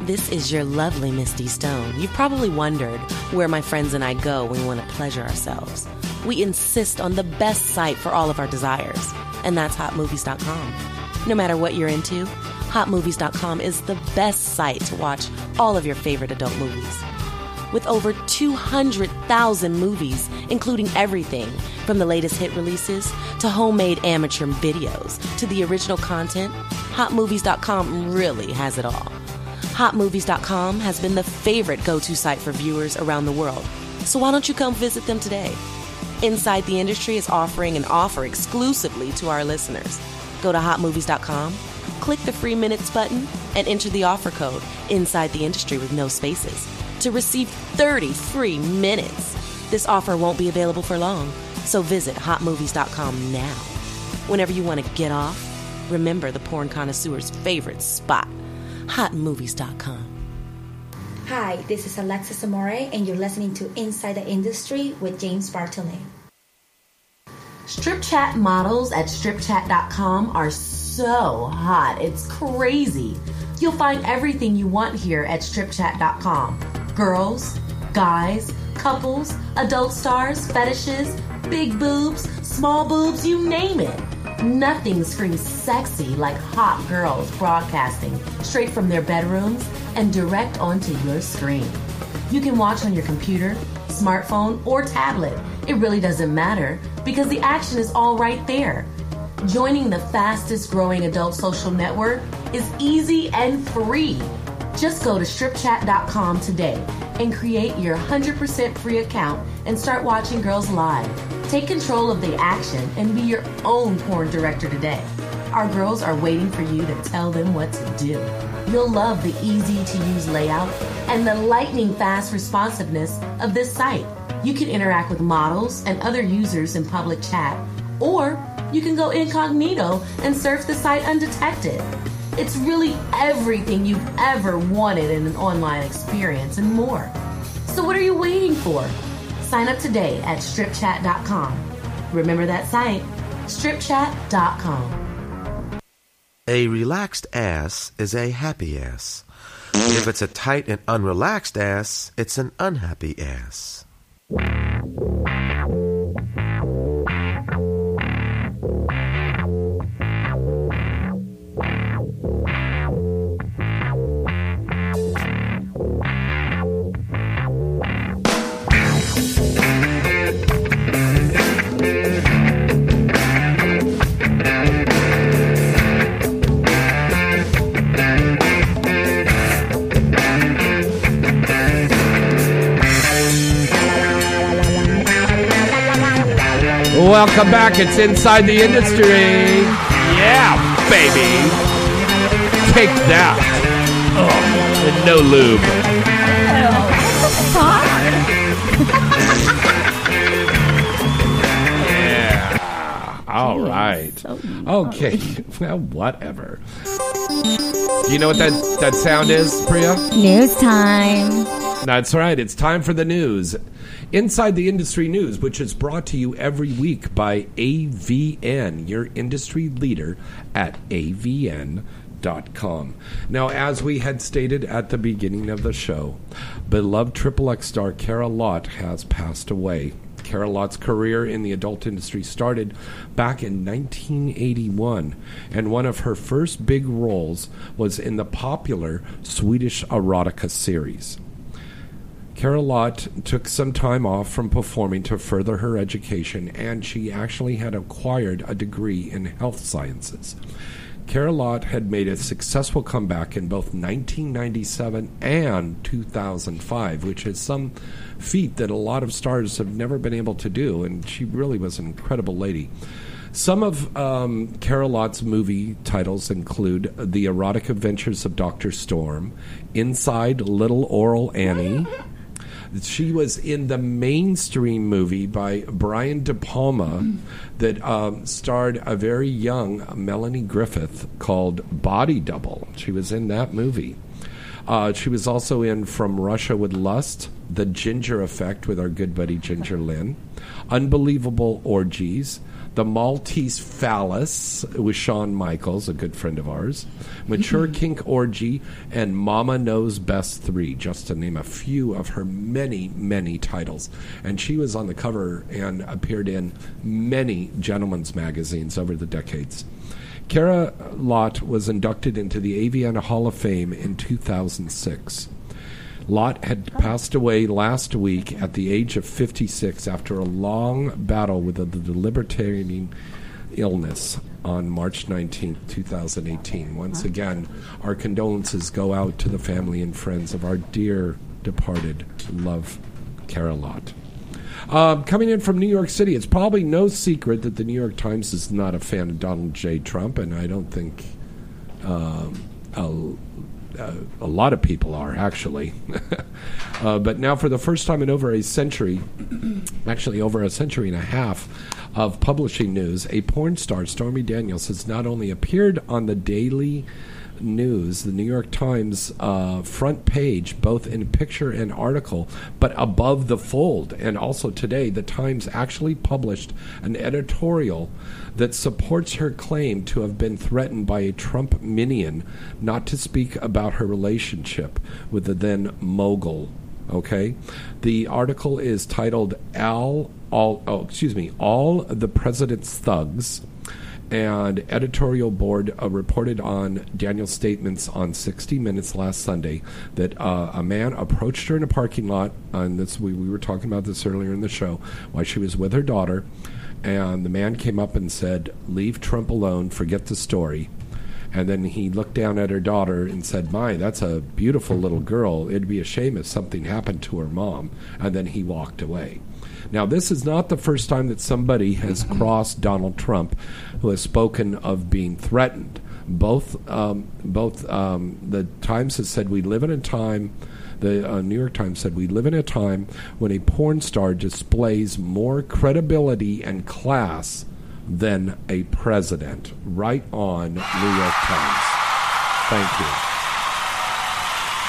This is your lovely Misty Stone. You've probably wondered where my friends and I go when we want to pleasure ourselves. We insist on the best site for all of our desires, and that's hotmovies.com. No matter what you're into, hotmovies.com is the best site to watch all of your favorite adult movies. With over 200,000 movies, including everything from the latest hit releases to homemade amateur videos to the original content, hotmovies.com really has it all. Hotmovies.com has been the favorite go to site for viewers around the world. So why don't you come visit them today? Inside the Industry is offering an offer exclusively to our listeners. Go to hotmovies.com, click the free minutes button, and enter the offer code Inside the Industry with no spaces to receive 30 free minutes. This offer won't be available for long, so visit hotmovies.com now. Whenever you want to get off, remember the porn connoisseur's favorite spot hotmovies.com.
Hi, this is Alexis Amore, and you're listening to Inside the Industry with James Bartholet.
Strip chat models at stripchat.com are so hot. It's crazy. You'll find everything you want here at stripchat.com girls, guys, couples, adult stars, fetishes, big boobs, small boobs, you name it. Nothing screams sexy like hot girls broadcasting straight from their bedrooms and direct onto your screen. You can watch on your computer, smartphone, or tablet. It really doesn't matter because the action is all right there. Joining the fastest growing adult social network is easy and free. Just go to stripchat.com today and create your 100% free account and start watching girls live. Take control of the action and be your own porn director today. Our girls are waiting for you to tell them what to do. You'll love the easy to use layout and the lightning fast responsiveness of this site. You can interact with models and other users in public chat, or you can go incognito and surf the site undetected. It's really everything you've ever wanted in an online experience and more. So, what are you waiting for? Sign up today at stripchat.com. Remember that site, stripchat.com.
A relaxed ass is a happy ass. if it's a tight and unrelaxed ass, it's an unhappy ass.
Welcome back. It's Inside the Industry. Yeah, baby. Take that. Oh, and no lube. Yeah. All right. Okay. [LAUGHS] Well, whatever. Do you know what that, that sound is, Priya?
News time.
That's right. It's time for the news. Inside the Industry News, which is brought to you every week by AVN, your industry leader at avn.com. Now, as we had stated at the beginning of the show, beloved Triple X star Cara Lott has passed away. Cara Lott's career in the adult industry started back in 1981, and one of her first big roles was in the popular Swedish erotica series. Cara Lott took some time off from performing to further her education, and she actually had acquired a degree in health sciences. Cara Lott had made a successful comeback in both 1997 and 2005, which is some feat that a lot of stars have never been able to do, and she really was an incredible lady. Some of um, Cara Lott's movie titles include The Erotic Adventures of Dr. Storm, Inside Little Oral Annie. She was in the mainstream movie by Brian De Palma that um, starred a very young Melanie Griffith called Body Double. She was in that movie. Uh, she was also in From Russia with Lust, The Ginger Effect with our good buddy Ginger Lynn, Unbelievable Orgies, The Maltese Phallus with Shawn Michaels, a good friend of ours, Mature mm-hmm. Kink Orgy, and Mama Knows Best 3, just to name a few of her many, many titles. And she was on the cover and appeared in many gentlemen's magazines over the decades. Cara Lott was inducted into the AVN Hall of Fame in 2006. Lott had passed away last week at the age of 56 after a long battle with a debilitating illness on March 19, 2018. Once again, our condolences go out to the family and friends of our dear departed love, Cara Lott. Um, coming in from New York City, it's probably no secret that the New York Times is not a fan of Donald J. Trump, and I don't think um, a, a, a lot of people are, actually. [LAUGHS] uh, but now, for the first time in over a century, [CLEARS THROAT] actually over a century and a half of publishing news, a porn star, Stormy Daniels, has not only appeared on the Daily News, the New York Times uh, front page, both in picture and article, but above the fold. And also today, the Times actually published an editorial that supports her claim to have been threatened by a Trump minion not to speak about her relationship with the then mogul. Okay, the article is titled "All All." Oh, excuse me, "All the President's Thugs." And editorial board uh, reported on Daniel's statements on 60 Minutes last Sunday that uh, a man approached her in a parking lot, and this we, we were talking about this earlier in the show, while she was with her daughter, and the man came up and said, "Leave Trump alone, forget the story." And then he looked down at her daughter and said, My, that's a beautiful little girl. It'd be a shame if something happened to her mom. And then he walked away. Now, this is not the first time that somebody has crossed Donald Trump who has spoken of being threatened. Both, um, both um, the Times has said we live in a time, the uh, New York Times said we live in a time when a porn star displays more credibility and class than a president. Right on, New York Times. Thank you.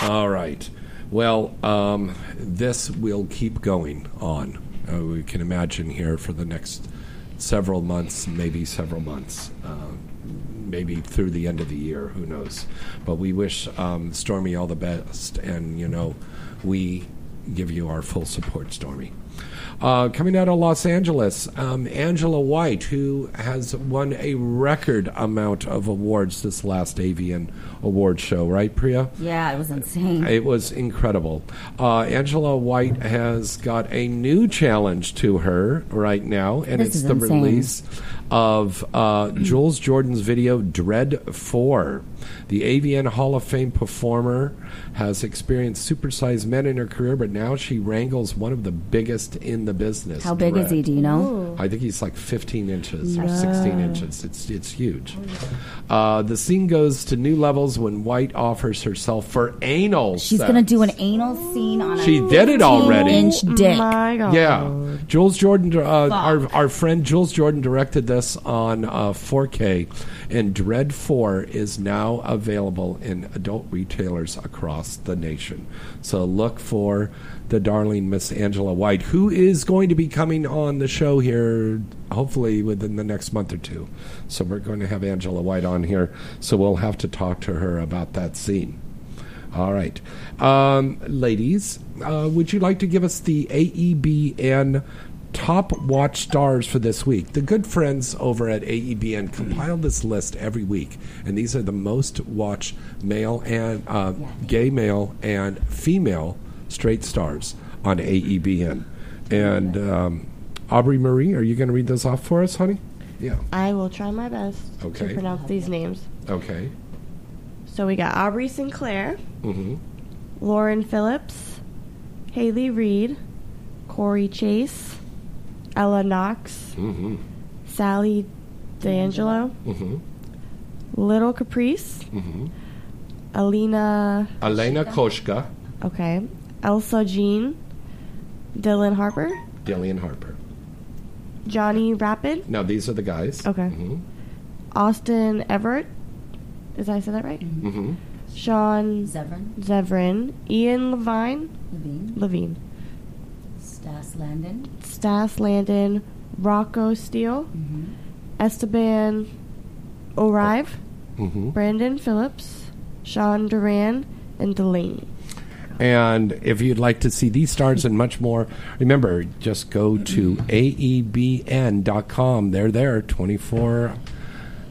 All right. Well, um, this will keep going on. Uh, we can imagine here for the next several months, maybe several months, uh, maybe through the end of the year. Who knows? But we wish um, Stormy all the best, and you know, we give you our full support, Stormy. Uh, coming out of Los Angeles, um, Angela White, who has won a record amount of awards this last AVN Award show, right, Priya?
Yeah, it was insane.
It was incredible. Uh, Angela White has got a new challenge to her right now, and
This
it's the
insane.
release of uh, Jules Jordan's video Dredd 4. The AVN Hall of Fame performer has experienced supersized men in her career, but now she wrangles one of the biggest in the business.
How big is he? Do you know?
I think he's like 15 inches or 16 inches. It's it's huge. Uh, the scene goes to new levels when White offers herself for anal.
She's gonna do an anal scene on a
She did it already.
inch dick.
My God.
Yeah, Jules Jordan, uh, our our friend Jules Jordan directed this on uh, 4K, and Dredd 4 is now available in adult retailers across the nation. So look for the darling Miss Angela White, who is going to be coming on the show here, hopefully within the next month or two. So we're going to have Angela White on here, so we'll have to talk to her about that scene. All right. Um, ladies, uh, would you like to give us the AEBN top watch stars for this week? The good friends over at AEBN compile this list every week, and these are the most watched male and uh, gay male and female straight stars on AEBN. And um, Aubrey Marie, are you going to read those off for us, honey? Yeah.
I will try my best
Okay.
to pronounce these names.
Okay.
So we got Aubrey Sinclair,
Mm-hmm.
Lauren Phillips, Haley Reed, Corey Chase, Ella Knox,
Mm-hmm.
Sally D'Angelo,
Mm-hmm.
Little Caprice,
Mm-hmm.
Alina,
Elena Koshka,
okay, Elsa Jean, Dylan Harper,
Dylan Harper.
Johnny Rapid,
Now these are the guys.
Okay.
Mm-hmm.
Austin Everett. Is I said that right?
Mm-hmm.
Sean
Zevrin.
Zevran, Ian Levine,
Levine.
Levine,
Stas Landon.
Stas Landon, Rocco Steele, Esteban O'Rive,
Mm-hmm.
Brandon Phillips, Sean Duran, and Delaney.
And if you'd like to see these stars and much more, remember, just go to aebn.com. They're there 24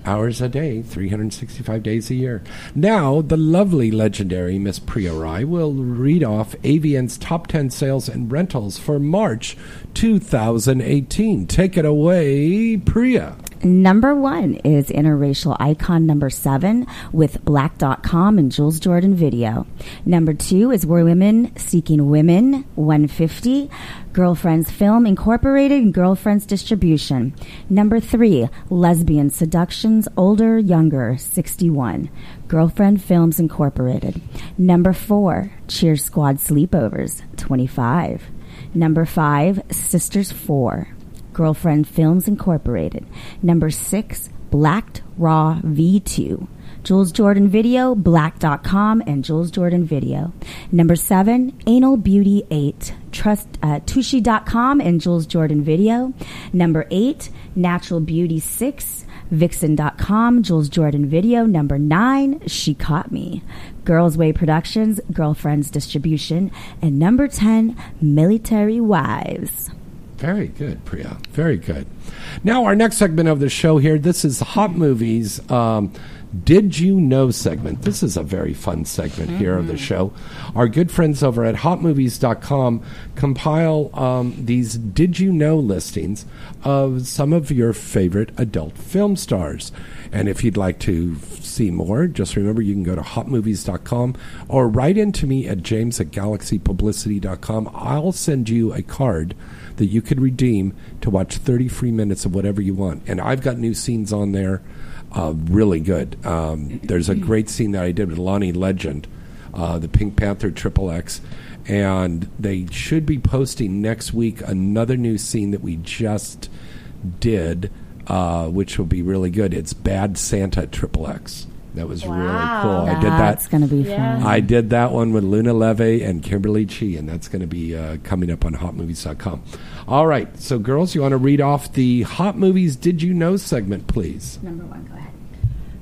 hours a day, 365 days a year. Now, the lovely, legendary Miss Priya Rai will read off AVN's top 10 sales and rentals for March 2018. Take it away, Priya.
Number one is interracial icon number seven with Blacked.com and Jules Jordan video. Number two is We're Women Seeking Women 150. Girlfriends Film Incorporated and Girlfriends Distribution. Number three, Lesbian Seductions Older, Younger 61. Girlfriend Films Incorporated. Number four, Cheer Squad Sleepovers 25. Number five, Sisters 4. Girlfriend Films Incorporated. Number six, Blacked Raw V2. Jules Jordan Video, Blacked.com, and Jules Jordan Video. Number seven, Anal Beauty 8. Trust uh, Tushy.com and Jules Jordan Video. Number eight, Natural Beauty 6. Vixen.com, Jules Jordan Video. Number nine, She Caught Me. Girls Way Productions, Girlfriends Distribution. And number 10, Military Wives.
Very good, Priya. Very good. Now, our next segment of the show here this is Hot Movies um, Did You Know segment. This is a very fun segment here of the show. Our good friends over at hotmovies.com compile um, these Did You Know listings of some of your favorite adult film stars. And if you'd like to see more, just remember you can go to hotmovies.com or write into me at james at galaxypublicity.com. I'll send you a card that you could redeem to watch 30 free minutes of whatever you want. And I've got new scenes on there, uh, really good. Um, there's a great scene that I did with Lonnie Legend, uh, the Pink Panther Triple X. And they should be posting next week another new scene that we just did, uh, which will be really good. It's Bad Santa Triple X. That was really cool. I did that.
That's gonna be Yeah. fun.
I did that one with Luna Leve and Kimberly Chi, and that's going to be uh, coming up on hotmovies.com. All right, so girls, you want to read off the Hot Movies Did You Know segment, please?
Number one, go ahead.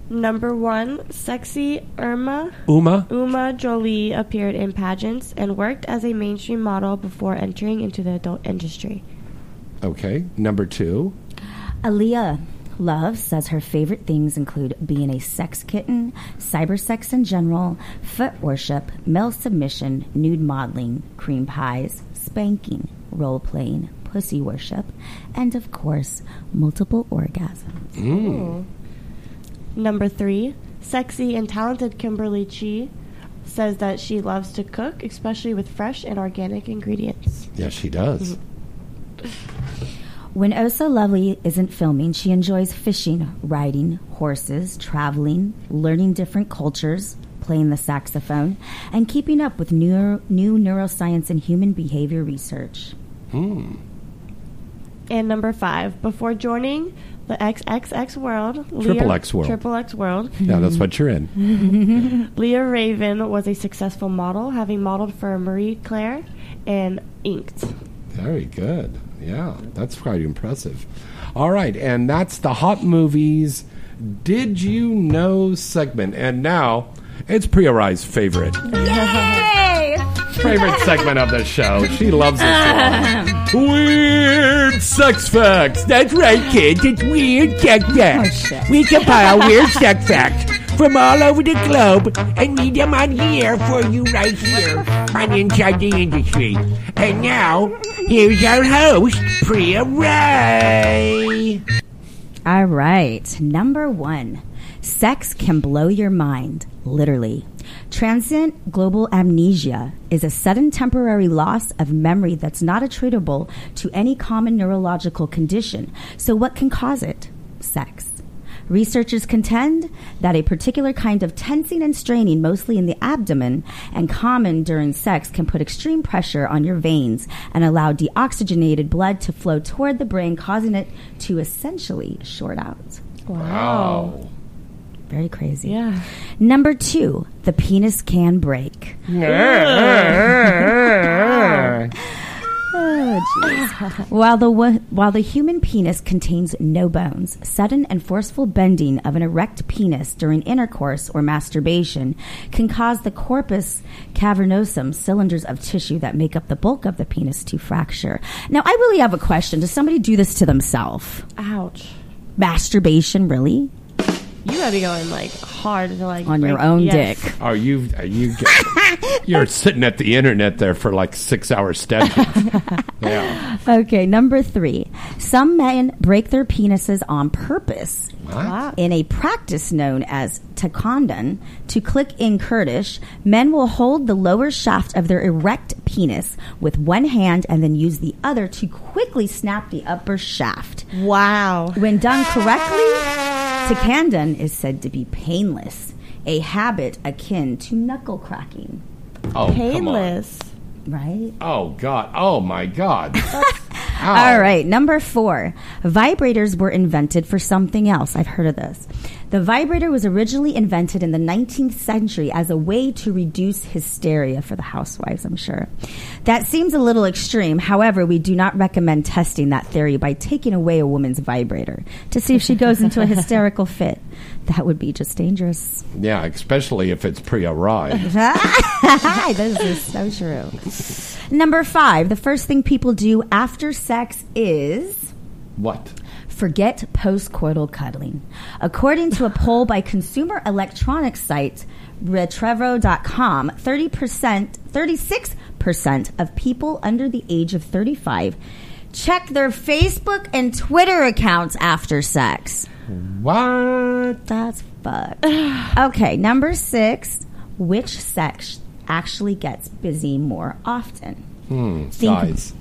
Number one, sexy Irma.
Uma?
Uma Jolie appeared in pageants and worked as a mainstream model before entering into the adult industry.
Okay. Number two.
Aaliyah Love says her favorite things include being a sex kitten, cyber sex in general, foot worship, male submission, nude modeling, cream pies, spanking, role playing, pussy worship, and of course, multiple orgasms. Mm.
Ooh. Number three, sexy and talented Kimberly Chi says that she loves to cook, especially with fresh and organic ingredients.
Yes, she does. Mm-hmm. [LAUGHS]
When oh Osa Lovely isn't filming, she enjoys fishing, riding horses, traveling, learning different cultures, playing the saxophone, and keeping up with new, new neuroscience and human behavior research.
Hmm.
And number five, before joining the XXX World,
Triple X World.
Triple X World,
Yeah, that's what you're in. [LAUGHS]
Leah Raven was a successful model, having modeled for Marie Claire and Inked.
Very good. Yeah, that's quite impressive. All right, and that's the Hot Movies Did You Know segment. And now it's Priya Rai's favorite. Favorite [LAUGHS] segment of the show. She loves this one. Um. Weird sex facts. That's right, kids. It's weird sex oh, facts. we compile weird [LAUGHS] sex facts from all over the globe and read them on here for you right here on Inside the Industry. And now, here's our host, Priya Rai.
All right. Number one sex can blow your mind, literally. Transient global amnesia is a sudden temporary loss of memory that's not attributable to any common neurological condition. So, what can cause it? Sex. Researchers contend that a particular kind of tensing and straining, mostly in the abdomen and common during sex, can put extreme pressure on your veins and allow deoxygenated blood to flow toward the brain, causing it to essentially short out.
Wow.
Very crazy.
Yeah.
Number two, the penis can break. Oh, [LAUGHS] jeez. while the while the human penis contains no bones, sudden and forceful bending of an erect penis during intercourse or masturbation can cause the corpus cavernosum, cylinders of tissue that make up the bulk of the penis, to fracture. Now, I really have a question: Does somebody do this to themselves?
Ouch.
Masturbation, really?
You gotta be going like hard to like
On your own
yes.
dick.
Are you are you [LAUGHS] you're sitting at the internet there for like six hours steady. [LAUGHS] yeah.
Okay, number three. Some men break their penises on purpose.
What?
In a practice known as taqaandan, to click in Kurdish, men will hold the lower shaft of their erect penis with one hand and then use the other to quickly snap the upper shaft.
Wow.
When done correctly, taqaandan is said to be painless, a habit akin to knuckle cracking.
Oh, come on.
Painless.
Right?
Oh God. Oh my God. [LAUGHS]
All right, number four. Vibrators were invented for something else. I've heard of this. The vibrator was originally invented in the 19th century as a way to reduce hysteria for the housewives, I'm sure. That seems a little extreme. However, we do not recommend testing that theory by taking away a woman's vibrator to see if she goes into a [LAUGHS] hysterical fit. That would be just dangerous.
Yeah, especially if it's Priya Rai. [LAUGHS]
this is so true. Number five, the first thing people do after sex is
What?
Forget postcoital cuddling. According to a poll by consumer electronics site Retrevo.com, 30%, 36% of people under the age of 35 check their Facebook and Twitter accounts after sex.
What?
That's fucked. [SIGHS] okay, number six. Which sex actually gets busy more often?
Hmm.
Think-
Guys.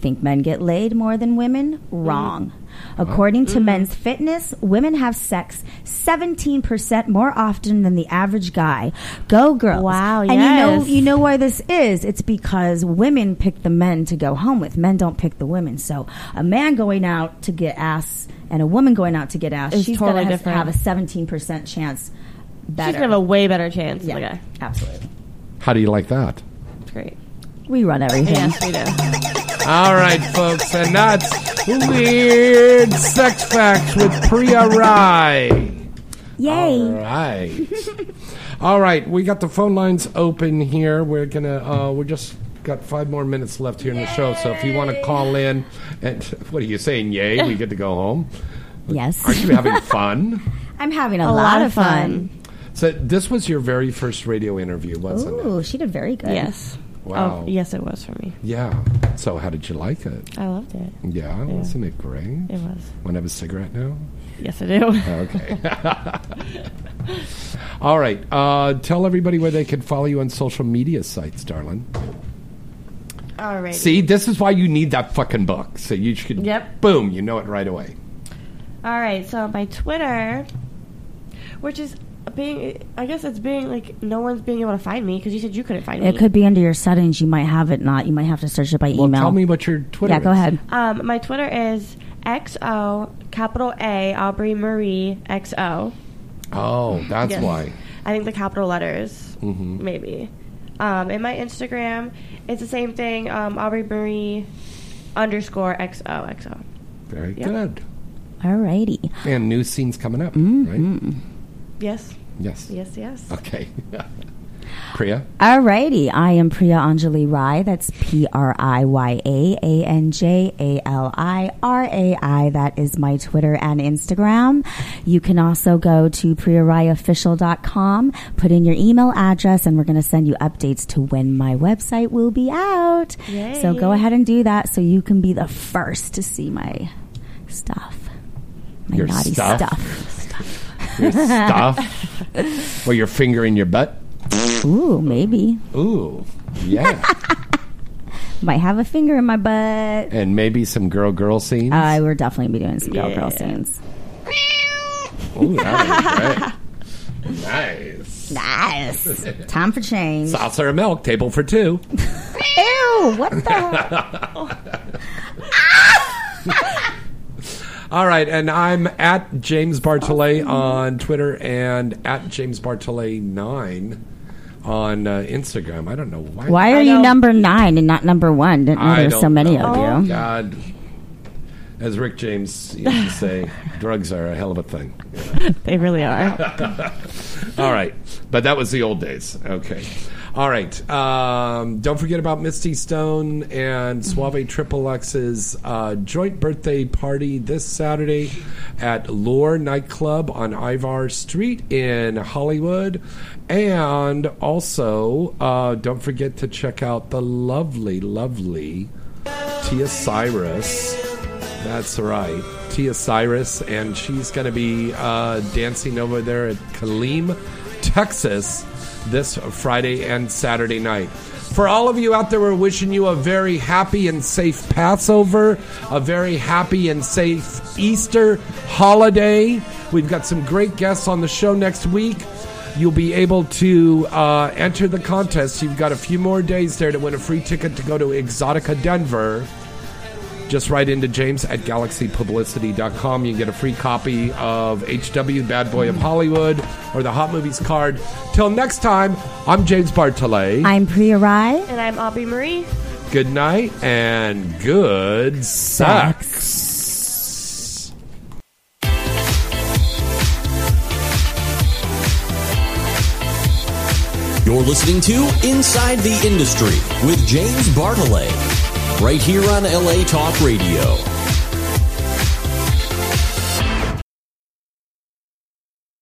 Think men get laid more than women? Wrong. According to mm-hmm. Men's Fitness, women have sex 17% more often than the average guy. Go girls.
Wow,
And you know you know why this is? It's because women pick the men to go home with. Men don't pick the women. So a man going out to get ass and a woman going out to get ass,
Is
she's
totally
going to
different.
have a 17% chance better.
She's gonna have a way better chance.
Yeah,
Yeah,
absolutely.
How do you like that?
It's great.
We run everything.
Yes, we do.
All right, folks, and that's Weird Sex Facts with Priya Rai.
Yay.
All right. All right, we got the phone lines open here. We're gonna uh we're just got five more minutes left here in the show. So if you want to call in and what are you saying, yay, we get to go home?
Yes.
Aren't you having fun?
I'm having a,
A
lot, of fun.
So this was your very first radio interview, wasn't it?
Oh, she did very good.
Yes.
Wow.
Oh, yes, it was for me.
Yeah. So how did you like it?
I loved it.
Yeah,
Yeah.
wasn't it great?
It was.
Want to have a cigarette now?
Yes, I do.
Okay. [LAUGHS] All right. Uh, tell everybody where they can follow you on social media sites, darling.
All right.
See, this is why you need that fucking book. So you should.
Yep.
Boom, you know it right away.
All right. So my Twitter, which is being, I guess it's being like no one's being able to find me because you said you couldn't find me.
It could be under your settings. You might have it not. You might have to search it by
Well,
email.
tell me what your Twitter
Yeah, go
is.
ahead.
Um, my Twitter is XO capital A Aubrey Marie XO.
Oh, that's
Yes.
why.
I think the capital letters,
Mhm.
maybe. Um, in my Instagram, it's the same thing. Um, Aubrey Marie underscore XO XO.
Very
Yep.
good.
Alrighty.
And new scenes coming up,
Mm-hmm.
right?
Yes.
Yes.
Yes. Yes.
Okay. [LAUGHS] Priya?
Alrighty. I am Priya Anjali Rai. That's P R I Y A A N J A L I R A I. That is my Twitter and Instagram. You can also go to priyaraiofficial.com, put in your email address, and we're going to send you updates to when my website will be out.
Yay.
So go ahead and do that so you can be the first to see my stuff. My
Your
naughty
stuff?
stuff.
Your stuff? [LAUGHS] or your finger in your butt?
Ooh, maybe.
Ooh, yeah. [LAUGHS]
Might have a finger in my butt.
and maybe some girl girl scenes?
I we're definitely be doing some girl girl scenes.
Ooh, that was [LAUGHS] great. Nice.
Nice. Time for change.
Saucer of milk, table for two.
Ew, what the? Ah!
All right, and I'm at James Bartholet on Twitter and at James Bartholet nine on uh, Instagram. I don't know why.
Why are you number nine and not number one? Didn't know
I
there's so
don't
many
know.
of you.
God, as Rick James used to say, [LAUGHS] drugs are a hell of a thing.
They really are. [LAUGHS]
All right, but that was the old days. Okay. All right. Um, don't forget about Misty Stone and Suave Triple X's uh, joint birthday party this Saturday at Lure Nightclub on Ivar Street in Hollywood. And also, uh, don't forget to check out the lovely, lovely Tia Cyrus. That's right. Tia Cyrus, and she's going to be uh, dancing over there at Killeen, Texas this Friday and Saturday night. For all of you out there, we're wishing you a very happy and safe Passover, a very happy and safe Easter holiday. We've got some great guests on the show next week. You'll be able to uh, enter the contest. You've got a few more days there to win a free ticket to go to Exotica Denver just write into james at galaxypublicity.com. You can get a free copy of HW Bad Boy of Hollywood or the Hot Movies card. Till next time, I'm James Bartholet.
I'm Priya Rai.
and I'm Aubrey Marie.
Good night and good sex.
You're listening to Inside the Industry with James Bartholet, right here on LA Talk Radio.